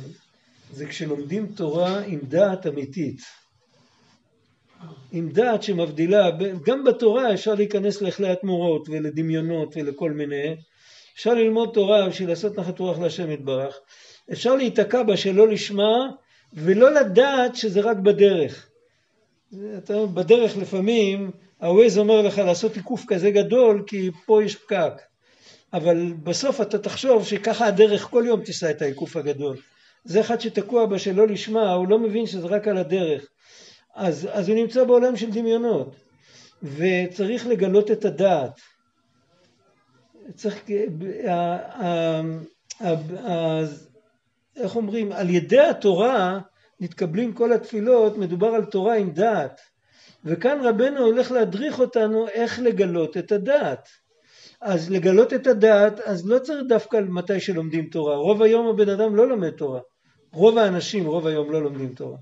זה כשלומדים תורה עם דעת אמיתית. עם דעת שמבדילה, גם בתורה אפשר להיכנס לכלי התמורות ולדמיונות ולכל מיני, אפשר ללמוד תורה בשביל לעשות נחת רוח להשם יתברך, אפשר להיתקע בה שלא לשמה ולא לדעת שזה רק בדרך. אתה, בדרך לפעמים הווייז אומר לך לעשות עיקוף כזה גדול כי פה יש פקק אבל בסוף אתה תחשוב שככה הדרך כל יום תישא את העיקוף הגדול. זה אחד שתקוע בה שלא לשמה, הוא לא מבין שזה רק על הדרך. אז, אז הוא נמצא בעולם של דמיונות, וצריך לגלות את הדעת. צריך, איך אומרים, על ידי התורה נתקבלים כל התפילות, מדובר על תורה עם דעת. וכאן רבנו הולך להדריך אותנו איך לגלות את הדעת. אז לגלות את הדעת, אז לא צריך דווקא מתי שלומדים תורה. רוב היום הבן אדם לא לומד תורה. רוב האנשים רוב היום לא לומדים תורה.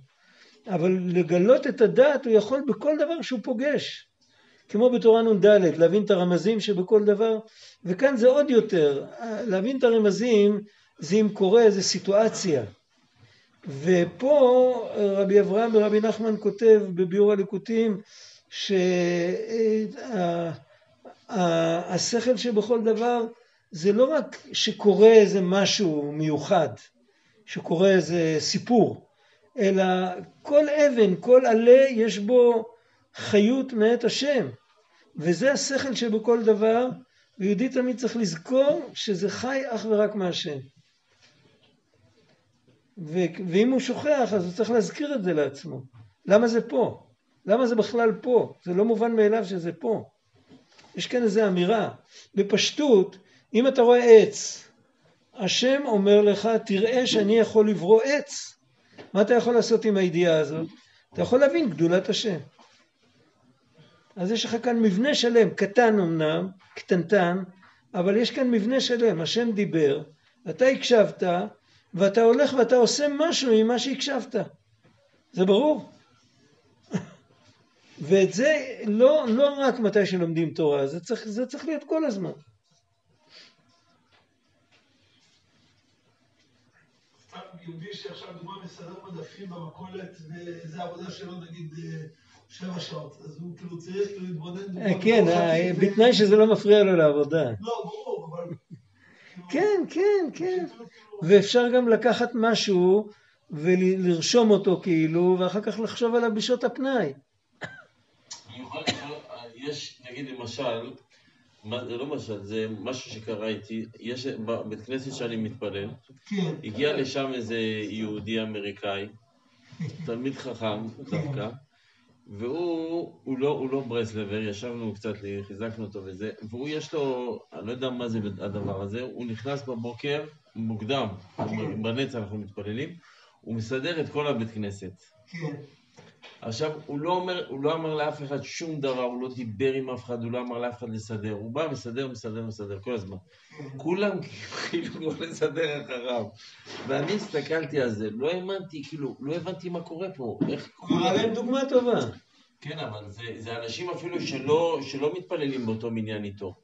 אבל לגלות את הדעת הוא יכול בכל דבר שהוא פוגש. כמו בתורה נ"ד, להבין את הרמזים שבכל דבר, וכאן זה עוד יותר, להבין את הרמזים זה אם קורה איזה סיטואציה. ופה רבי אברהם ורבי נחמן כותב בביאור הליקוטים שהשכל שבכל דבר זה לא רק שקורה איזה משהו מיוחד, שקורא איזה סיפור, אלא כל אבן, כל עלה, יש בו חיות מאת השם. וזה השכל שבכל דבר, ויהודי תמיד צריך לזכור שזה חי אך ורק מהשם. ו- ואם הוא שוכח, אז הוא צריך להזכיר את זה לעצמו. למה זה פה? למה זה בכלל פה? זה לא מובן מאליו שזה פה. יש כאן איזו אמירה. בפשטות, אם אתה רואה עץ, השם אומר לך, תראה שאני יכול לברוא עץ. מה אתה יכול לעשות עם הידיעה הזאת? אתה יכול להבין גדולת השם. אז יש לך כאן מבנה שלם, קטן אמנם, קטנטן, אבל יש כאן מבנה שלם, השם דיבר, אתה הקשבת, ואתה הולך ואתה עושה משהו עם מה שהקשבת. זה ברור? [LAUGHS] ואת זה לא, לא רק מתי שלומדים תורה, זה צריך, זה צריך להיות כל הזמן. יהודי שעכשיו דוגמה מסדר מדפים במכולת, וזה העבודה שלו נגיד אה, שבע שעות, אז הוא כאילו צריך להתבונן דוגמה. אה, כן, אה, בתנאי שזה לא מפריע לו לעבודה. לא, ברור, אבל... כן, כן, כן. כאילו- ואפשר גם לקחת משהו ולרשום אותו כאילו, ואחר כך לחשוב עליו בשעות הפנאי. יש, נגיד למשל, זה לא משל, זה משהו שקרה איתי, יש בבית כנסת שאני מתפלל, כן. הגיע לשם איזה יהודי אמריקאי, תלמיד חכם דווקא, והוא הוא לא, הוא לא ברסלבר, ישבנו קצת, חיזקנו אותו וזה, והוא יש לו, אני לא יודע מה זה הדבר הזה, הוא נכנס בבוקר מוקדם, בנץ אנחנו מתפללים, הוא מסדר את כל הבית כנסת. כן. עכשיו, הוא לא אומר, הוא לא אמר לאף אחד שום דבר, הוא לא דיבר עם אף אחד, הוא לא אמר לאף אחד לסדר. הוא בא, מסדר, מסדר, מסדר, כל הזמן. כולם [LAUGHS] כאילו בוא לסדר אחריו. ואני הסתכלתי על זה, לא האמנתי, כאילו, לא הבנתי מה קורה פה. איך נראה להם דוגמה טובה. כן, אבל זה, זה אנשים אפילו שלא, שלא מתפללים באותו מניין איתו.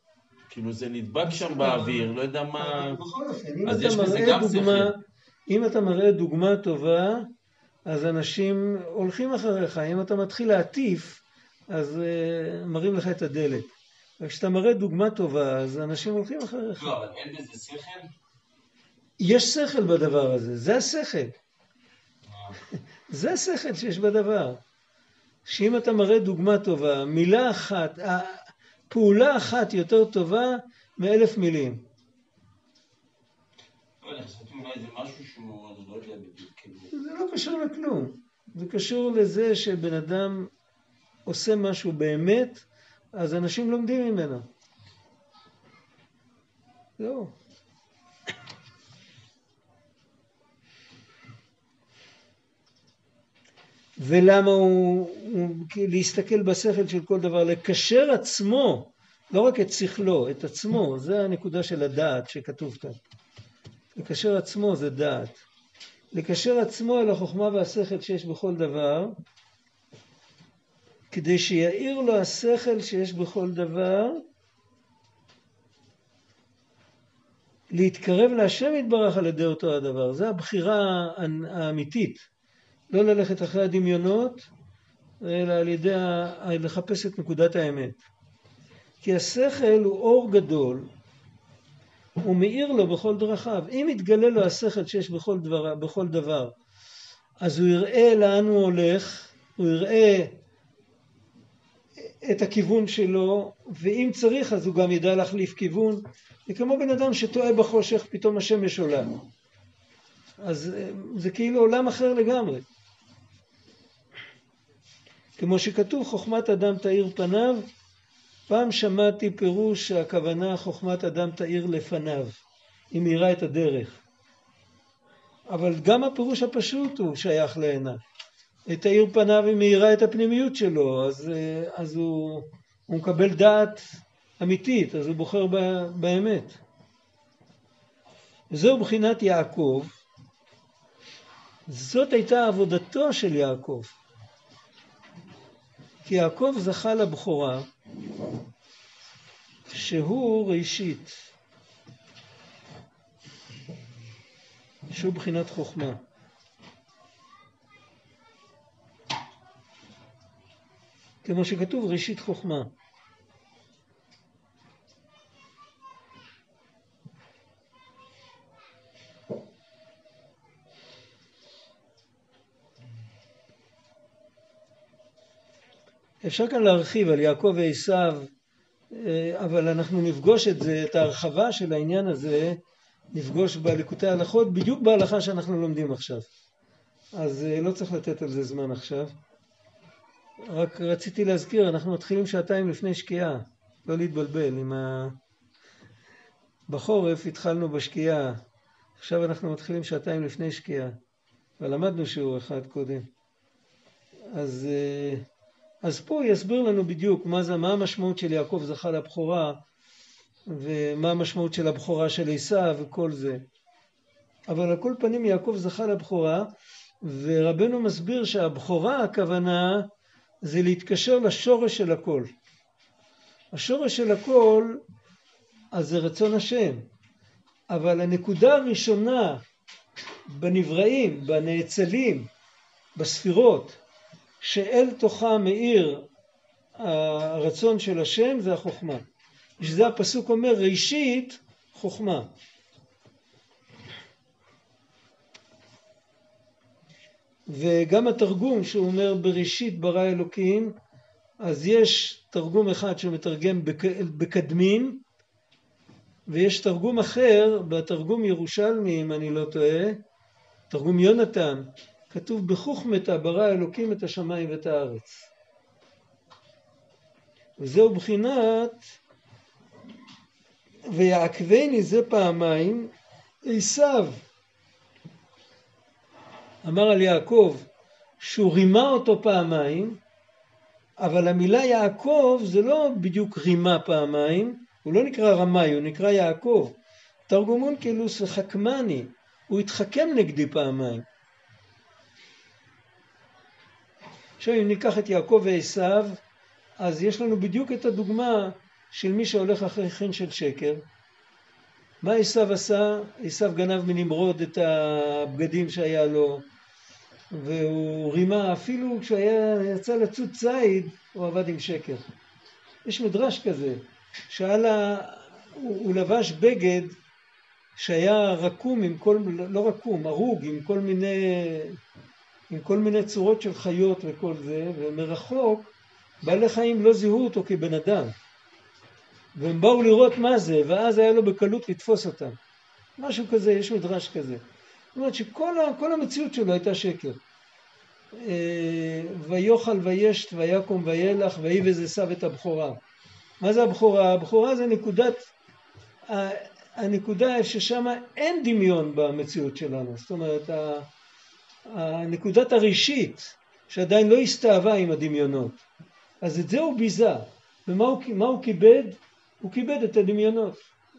כאילו, זה נדבק שם באוויר, לא יודע מה... בכל אופן, מראה גם דוגמה, שכל. אם אתה מראה דוגמה טובה, אז אנשים הולכים אחריך. אם אתה מתחיל להטיף, אז uh, מראים לך את הדלת. וכשאתה מראה דוגמה טובה, אז אנשים הולכים אחריך. לא, אבל אין בזה שכל? יש שכל בדבר הזה, זה השכל. זה השכל שיש בדבר. שאם אתה מראה דוגמה טובה, מילה אחת, פעולה אחת יותר טובה מאלף מילים. לא, אני חשבתי אולי זה משהו שהוא, אני לא יודע בדיוק. זה לא קשור לכלום. זה קשור לזה שבן אדם עושה משהו באמת, אז אנשים לומדים ממנו. זהו. ולמה הוא, הוא להסתכל בשכל של כל דבר, לקשר עצמו, לא רק את שכלו, את עצמו, זה הנקודה של הדעת שכתוב כאן. לקשר עצמו זה דעת. לקשר עצמו אל החוכמה והשכל שיש בכל דבר, כדי שיאיר לו השכל שיש בכל דבר, להתקרב להשם יתברך על ידי אותו הדבר. זו הבחירה האמיתית. לא ללכת אחרי הדמיונות, אלא על ידי. לחפש את נקודת האמת. כי השכל הוא אור גדול, הוא מאיר לו בכל דרכיו. אם יתגלה לו השכל שיש בכל דבר, בכל דבר, אז הוא יראה לאן הוא הולך, הוא יראה את הכיוון שלו, ואם צריך אז הוא גם ידע להחליף כיוון. זה כמו בן אדם שטועה בחושך, פתאום השמש עולה. אז זה כאילו עולם אחר לגמרי. כמו שכתוב, חוכמת אדם תאיר פניו, פעם שמעתי פירוש שהכוונה חוכמת אדם תאיר לפניו, היא מאירה את הדרך. אבל גם הפירוש הפשוט הוא שייך לעינה. תאיר פניו היא מאירה את הפנימיות שלו, אז, אז הוא, הוא מקבל דעת אמיתית, אז הוא בוחר ב, באמת. זהו בחינת יעקב, זאת הייתה עבודתו של יעקב. כי יעקב זכה לבכורה שהוא ראשית, שהוא בחינת חוכמה. כמו שכתוב ראשית חוכמה. אפשר כאן להרחיב על יעקב ועשיו, אה, אבל אנחנו נפגוש את זה, את ההרחבה של העניין הזה, נפגוש בליקוטי ההלכות, בדיוק בהלכה שאנחנו לומדים עכשיו. אז אה, לא צריך לתת על זה זמן עכשיו. רק רציתי להזכיר, אנחנו מתחילים שעתיים לפני שקיעה, לא להתבלבל עם ה... בחורף התחלנו בשקיעה, עכשיו אנחנו מתחילים שעתיים לפני שקיעה, ולמדנו שיעור אחד קודם. אז, אה, אז פה יסביר לנו בדיוק מה, זה, מה המשמעות של יעקב זכה לבכורה, ומה המשמעות של הבכורה של עשיו וכל זה. אבל על כל פנים יעקב זכה לבכורה, ורבנו מסביר שהבכורה הכוונה זה להתקשר לשורש של הכל. השורש של הכל אז זה רצון השם, אבל הנקודה הראשונה בנבראים, בנאצלים, בספירות, שאל תוכה מאיר הרצון של השם זה החוכמה. בשביל זה הפסוק אומר ראשית חוכמה. וגם התרגום שהוא אומר בראשית ברא אלוקים, אז יש תרגום אחד שמתרגם בקדמין, ויש תרגום אחר, בתרגום ירושלמי אם אני לא טועה, תרגום יונתן, כתוב בחוכמתא ברא אלוקים את השמיים ואת הארץ. וזהו בחינת ויעקבני זה פעמיים עשיו אמר על יעקב שהוא רימה אותו פעמיים, אבל המילה יעקב זה לא בדיוק רימה פעמיים, הוא לא נקרא רמאי, הוא נקרא יעקב. תרגומון כאילו חכמני, הוא התחכם נגדי פעמיים. עכשיו אם ניקח את יעקב ועשיו, אז יש לנו בדיוק את הדוגמה של מי שהולך אחרי חן של שקר. מה עשיו עשה? עשיו גנב מנמרוד את הבגדים שהיה לו, והוא רימה, אפילו כשהוא יצא לצוד ציד, הוא עבד עם שקר. יש מדרש כזה, שהיה הוא, הוא לבש בגד שהיה רקום עם כל, לא רקום, הרוג עם כל מיני, עם כל מיני צורות של חיות וכל זה, ומרחוק בעלי חיים לא זיהו אותו כבן אדם. והם באו לראות מה זה, ואז היה לו בקלות לתפוס אותם. משהו כזה, יש מדרש כזה. זאת אומרת שכל המציאות שלו הייתה שקר. אה, ויאכל וישת ויקום וילך ויבז עשיו את הבכורה. מה זה הבכורה? הבכורה זה נקודת, הנקודה ששם אין דמיון במציאות שלנו. זאת אומרת, הנקודת הראשית שעדיין לא הסתאבה עם הדמיונות. אז את זה הוא ביזה. ומה הוא, הוא כיבד? הוא כיבד את הדמיונות.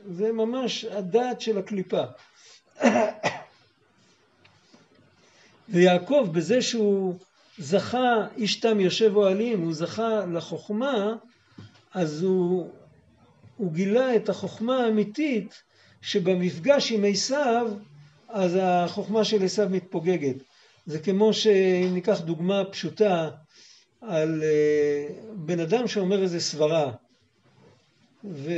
זה ממש הדעת של הקליפה. [COUGHS] ויעקב בזה שהוא זכה, איש תם יושב אוהלים, הוא זכה לחוכמה, אז הוא, הוא גילה את החוכמה האמיתית שבמפגש עם עשיו, אז החוכמה של עשיו מתפוגגת. זה כמו שאם ניקח דוגמה פשוטה על אה, בן אדם שאומר איזה סברה, ו...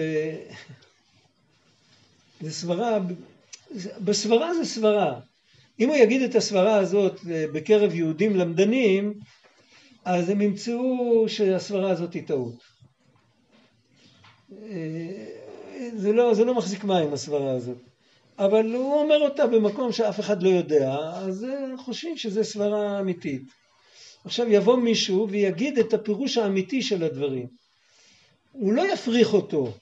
זה סברה, בסברה זה סברה. אם הוא יגיד את הסברה הזאת אה, בקרב יהודים למדנים, אז הם ימצאו שהסברה הזאת היא טעות. אה, זה לא, זה לא מחזיק מים הסברה הזאת. אבל הוא אומר אותה במקום שאף אחד לא יודע, אז אה, חושבים שזה סברה אמיתית. עכשיו יבוא מישהו ויגיד את הפירוש האמיתי של הדברים. הוא לא יפריך אותו,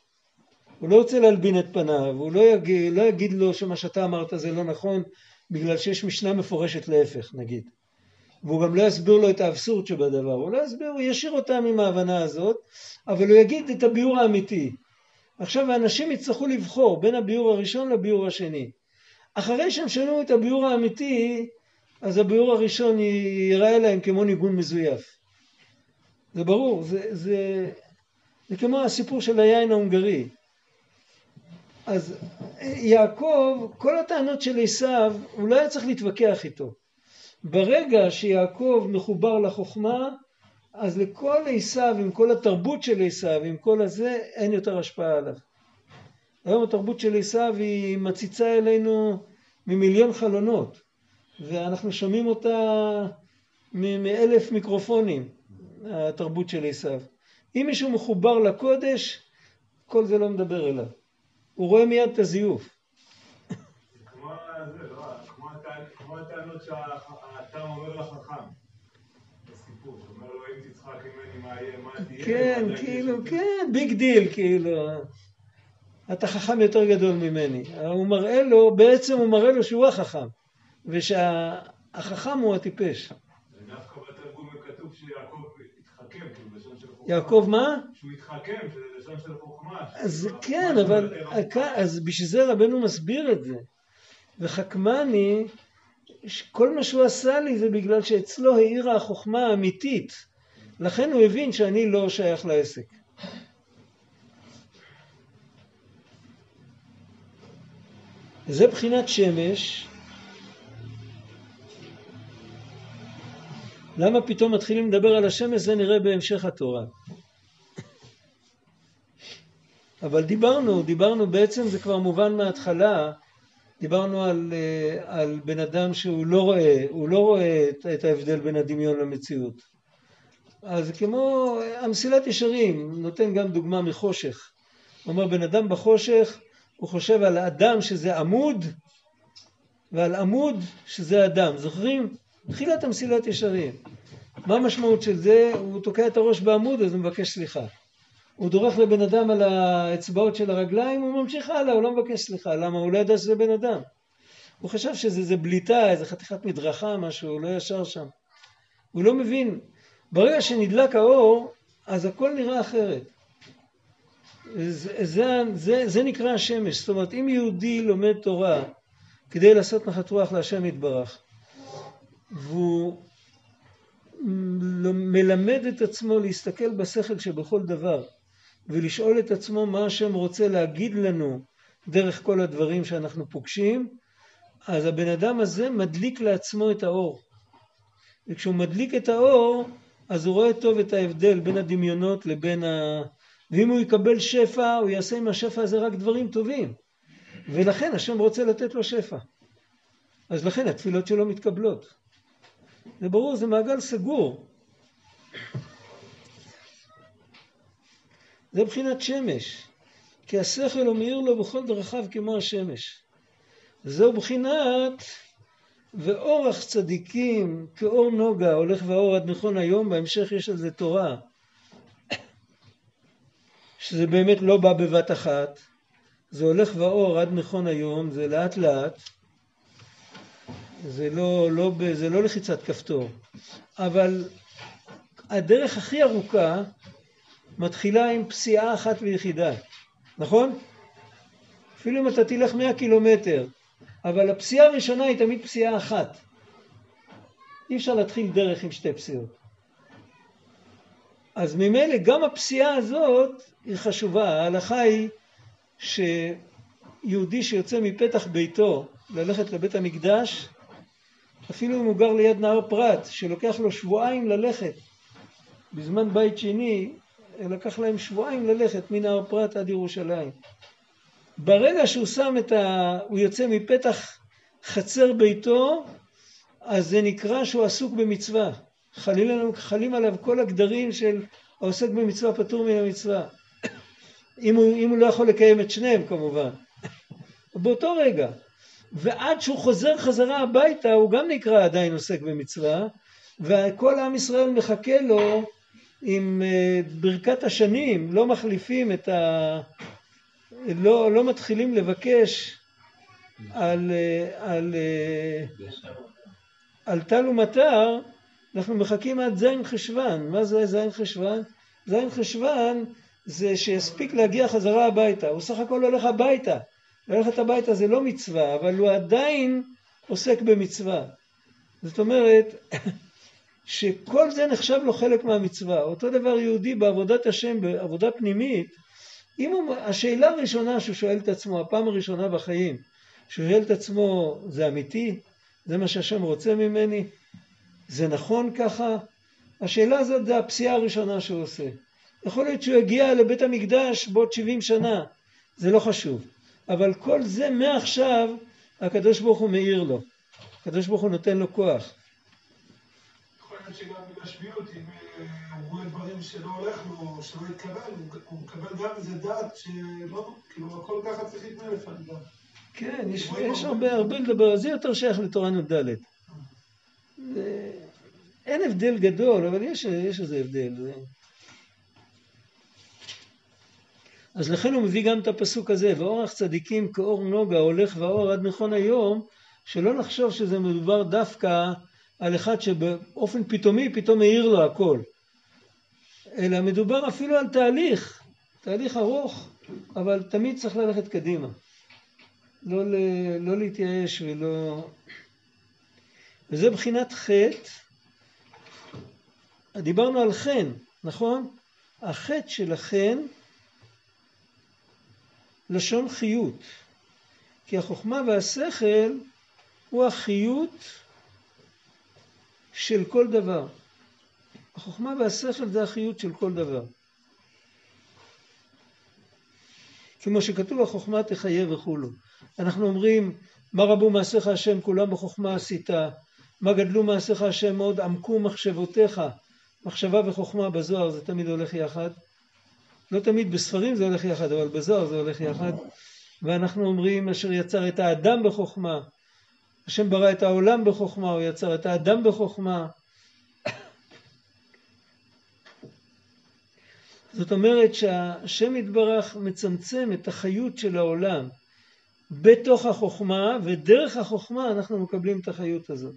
הוא לא רוצה להלבין את פניו, הוא לא יגיד, לא יגיד לו שמה שאתה אמרת זה לא נכון בגלל שיש משנה מפורשת להפך נגיד. והוא גם לא יסביר לו את האבסורד שבדבר, הוא לא יסביר, הוא ישאיר אותם עם ההבנה הזאת, אבל הוא יגיד את הביאור האמיתי. עכשיו האנשים יצטרכו לבחור בין הביאור הראשון לביאור השני. אחרי שהם שמעו את הביאור האמיתי, אז הביאור הראשון ייראה להם כמו ניגון מזויף. זה ברור, זה, זה, זה כמו הסיפור של היין ההונגרי. אז יעקב, כל הטענות של עשיו, הוא לא היה צריך להתווכח איתו. ברגע שיעקב מחובר לחוכמה, אז לכל עשיו, עם כל התרבות של עשיו, עם כל הזה, אין יותר השפעה עליו. היום התרבות של עשיו היא מציצה אלינו ממיליון חלונות, ואנחנו שומעים אותה מאלף מיקרופונים. התרבות של עשיו. אם מישהו מחובר לקודש, כל זה לא מדבר אליו. הוא רואה מיד את הזיוף. לא, כמו הטענ- כמו הטענות שהתם אומר לחכם. תצחק ממני מה יהיה, מה תהיה. כן, כאילו, שם?" כן, big deal, כאילו. אתה חכם יותר גדול ממני. הוא מראה לו, בעצם הוא מראה לו שהוא החכם, ושהחכם הוא הטיפש. ודווקא בתרגום כתוב שיעקב התחכם, כאילו בלשון של חוכמה. יעקב מה? שהוא התחכם, שזה לשון של חוכמה. אז כן, אבל. אז בשביל זה רבנו מסביר את זה. וחכמני, כל מה שהוא עשה לי זה בגלל שאצלו האירה החוכמה האמיתית. לכן הוא הבין שאני לא שייך לעסק. זה בחינת שמש. למה פתאום מתחילים לדבר על השמש? זה נראה בהמשך התורה. אבל דיברנו, דיברנו בעצם זה כבר מובן מההתחלה, דיברנו על, אה, על בן אדם שהוא לא רואה, הוא לא רואה את, את ההבדל בין הדמיון למציאות. אז כמו המסילת ישרים, נותן גם דוגמה מחושך. הוא אומר בן אדם בחושך, הוא חושב על אדם שזה עמוד ועל עמוד שזה אדם. זוכרים? תחילת המסילת ישרים. מה המשמעות של זה? הוא תוקע את הראש בעמוד אז הוא מבקש סליחה. הוא דורך לבן אדם על האצבעות של הרגליים, הוא ממשיך הלאה, הוא לא מבקש סליחה. למה? הוא לא ידע שזה בן אדם. הוא חשב שזה בליטה, איזה חתיכת מדרכה, משהו, הוא לא ישר שם. הוא לא מבין. ברגע שנדלק האור, אז הכל נראה אחרת. זה, זה, זה, זה נקרא השמש. זאת אומרת, אם יהודי לומד תורה כדי לעשות נחת רוח להשם יתברך, והוא מלמד את עצמו להסתכל בשכל שבכל דבר, ולשאול את עצמו מה השם רוצה להגיד לנו דרך כל הדברים שאנחנו פוגשים, אז הבן אדם הזה מדליק לעצמו את האור. וכשהוא מדליק את האור, אז הוא רואה טוב את ההבדל בין הדמיונות לבין ה... ואם הוא יקבל שפע, הוא יעשה עם השפע הזה רק דברים טובים. ולכן השם רוצה לתת לו שפע. אז לכן התפילות שלו מתקבלות. זה ברור, זה מעגל סגור. זה בחינת שמש, כי השכל הוא מאיר לו בכל דרכיו כמו השמש. זהו בחינת ואורח צדיקים כאור נוגה הולך ואור עד נכון היום, בהמשך יש על זה תורה. שזה באמת לא בא בבת אחת, זה הולך ואור עד נכון היום, זה לאט לאט, זה לא, לא, זה לא לחיצת כפתור, אבל הדרך הכי ארוכה מתחילה עם פסיעה אחת ויחידה, נכון? אפילו אם אתה תלך 100 קילומטר, אבל הפסיעה הראשונה היא תמיד פסיעה אחת. אי אפשר להתחיל דרך עם שתי פסיעות. אז ממילא גם הפסיעה הזאת היא חשובה. ההלכה היא שיהודי שיוצא מפתח ביתו ללכת לבית המקדש, אפילו אם הוא גר ליד נהר פרת, שלוקח לו שבועיים ללכת, בזמן בית שני לקח להם שבועיים ללכת מנהר פרת עד ירושלים. ברגע שהוא שם את ה... הוא יוצא מפתח חצר ביתו, אז זה נקרא שהוא עסוק במצווה. חלים, חלים עליו כל הגדרים של העוסק במצווה פטור מן המצווה. אם הוא, אם הוא לא יכול לקיים את שניהם כמובן. באותו רגע. ועד שהוא חוזר חזרה הביתה הוא גם נקרא עדיין עוסק במצווה, וכל עם ישראל מחכה לו עם אה, ברכת השנים, לא מחליפים את ה... לא, לא מתחילים לבקש על, על, אה, על טל ומטר, אנחנו מחכים עד זין חשוון. מה זה זין חשוון? זין חשוון זה שיספיק להגיע חזרה הביתה. הוא סך הכל הולך הביתה. ללכת הביתה זה לא מצווה, אבל הוא עדיין עוסק במצווה. זאת אומרת, שכל זה נחשב לו חלק מהמצווה. אותו דבר יהודי בעבודת השם, בעבודה פנימית, אם הוא, השאלה הראשונה שהוא שואל את עצמו, הפעם הראשונה בחיים, שהוא שואל את עצמו, זה אמיתי? זה מה שהשם רוצה ממני? זה נכון ככה? השאלה הזאת זה הפסיעה הראשונה שהוא עושה. יכול להיות שהוא יגיע לבית המקדש בעוד 70 שנה, זה לא חשוב. אבל כל זה מעכשיו הקדוש ברוך הוא מאיר לו. הקדוש ברוך הוא נותן לו כוח. להיות שגם בגשמיות, אם אה, אמרו דברים שלא הולך לו, שלא יתקבל, הוא- הוא מקבל גם איזה דעת שלא, כאילו הכל ככה צריך להתנהל לפעמים גם. כן, יש, יש הרבה, הרבה לדבר, על זה יותר שייך לתורה נ"ד. זה- אין הבדל גדול, אבל יש, יש איזה הבדל. זה... אז לכן הוא מביא גם את הפסוק הזה, ואורח צדיקים כאור נוגה הולך ואור עד נכון היום, שלא נחשוב שזה מדובר דווקא על אחד שבאופן פתאומי פתאום מאיר לו הכל, אלא מדובר אפילו על תהליך, תהליך ארוך, אבל תמיד צריך ללכת קדימה. לא, ל, לא להתייאש ולא... וזה בחינת חטא. דיברנו על חן, נכון? החטא של החן, לשון חיות. כי החוכמה והשכל הוא החיות של כל דבר. החוכמה והשכל זה החיות של כל דבר. כמו שכתוב החוכמה תחיה וכולו. אנחנו אומרים מה רבו מעשיך השם כולם בחוכמה עשית, מה גדלו מעשיך השם מאוד עמקו מחשבותיך, מחשבה וחוכמה בזוהר זה תמיד הולך יחד, לא תמיד בספרים זה הולך יחד אבל בזוהר זה הולך יחד, ואנחנו אומרים אשר יצר את האדם בחוכמה, השם ברא את העולם בחוכמה, הוא יצר את האדם בחוכמה. זאת אומרת שהשם יתברך מצמצם את החיות של העולם בתוך החוכמה, ודרך החוכמה אנחנו מקבלים את החיות הזאת.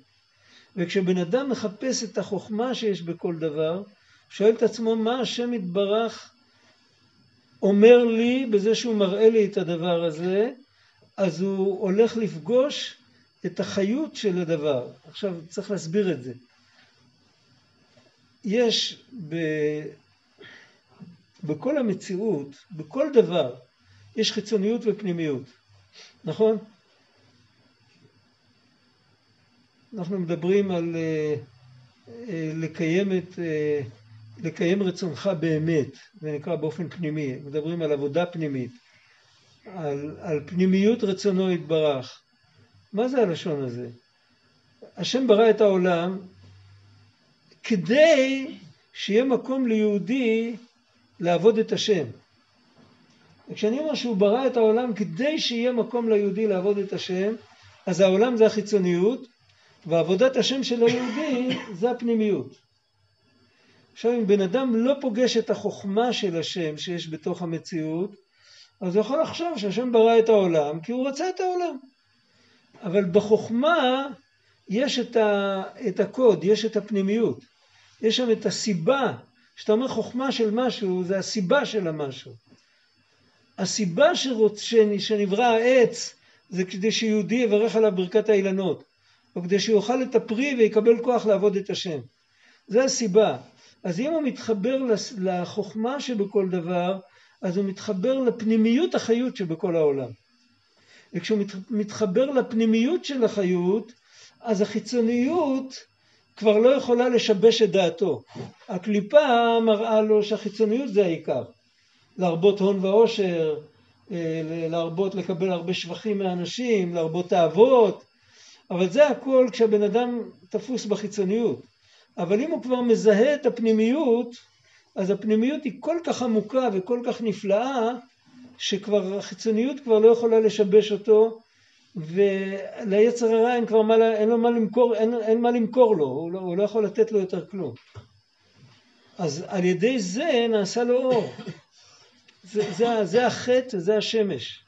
וכשבן אדם מחפש את החוכמה שיש בכל דבר, שואל את עצמו מה השם יתברך אומר לי בזה שהוא מראה לי את הדבר הזה, אז הוא הולך לפגוש את החיות של הדבר. עכשיו צריך להסביר את זה. יש ב... בכל המציאות, בכל דבר, יש חיצוניות ופנימיות, נכון? אנחנו מדברים על uh, uh, לקיים, את, uh, לקיים רצונך באמת, זה נקרא באופן פנימי, מדברים על עבודה פנימית, על, על פנימיות רצונו יתברך. מה זה הלשון הזה? השם ברא את העולם כדי שיהיה מקום ליהודי לעבוד את השם. וכשאני אומר שהוא ברא את העולם כדי שיהיה מקום ליהודי לעבוד את השם, אז העולם זה החיצוניות, ועבודת השם של היהודי [COUGHS] זה הפנימיות. עכשיו אם בן אדם לא פוגש את החוכמה של השם שיש בתוך המציאות, אז הוא יכול לחשוב שהשם ברא את העולם כי הוא רצה את העולם. אבל בחוכמה יש את, ה, את הקוד, יש את הפנימיות. יש שם את הסיבה. כשאתה אומר חוכמה של משהו, זה הסיבה של המשהו. הסיבה שרוצ... שנברא העץ זה כדי שיהודי יברך עליו ברכת האילנות, או כדי שיאכל את הפרי ויקבל כוח לעבוד את השם. זה הסיבה. אז אם הוא מתחבר לחוכמה שבכל דבר, אז הוא מתחבר לפנימיות החיות שבכל העולם. וכשהוא מתחבר לפנימיות של החיות, אז החיצוניות כבר לא יכולה לשבש את דעתו. הקליפה מראה לו שהחיצוניות זה העיקר. להרבות הון ועושר, להרבות לקבל הרבה שבחים מאנשים, להרבות תאוות, אבל זה הכל כשהבן אדם תפוס בחיצוניות. אבל אם הוא כבר מזהה את הפנימיות, אז הפנימיות היא כל כך עמוקה וכל כך נפלאה, שכבר החיצוניות כבר לא יכולה לשבש אותו, וליצר הרע אין כבר מה, אין לו מה למכור, אין, אין מה למכור לו, הוא לא, הוא לא יכול לתת לו יותר כלום. אז על ידי זה נעשה לו אור. זה, זה, זה החטא, זה השמש.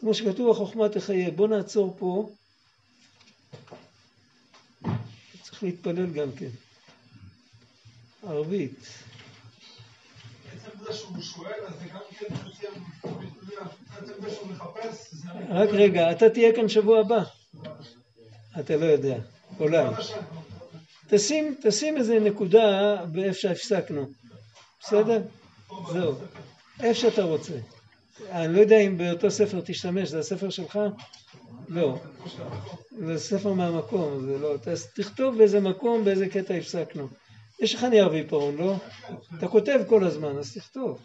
כמו שכתוב החוכמה תחיה. בוא נעצור פה. צריך להתפלל גם כן. ערבית. עצם זה שהוא שואל, אז זה גם כן עצם זה שהוא מחפש, זה... רק רגע, אתה תהיה כאן שבוע הבא. אתה לא יודע, אולי. תשים, תשים איזה נקודה באיפה שהפסקנו. בסדר? זהו. איפה שאתה רוצה. אני לא יודע אם באותו ספר תשתמש, זה הספר שלך? לא. זה ספר מהמקום, זה לא. תכתוב באיזה מקום, באיזה קטע הפסקנו. יש לך נייר ועיפרון, לא? אתה כותב כל הזמן, אז תכתוב.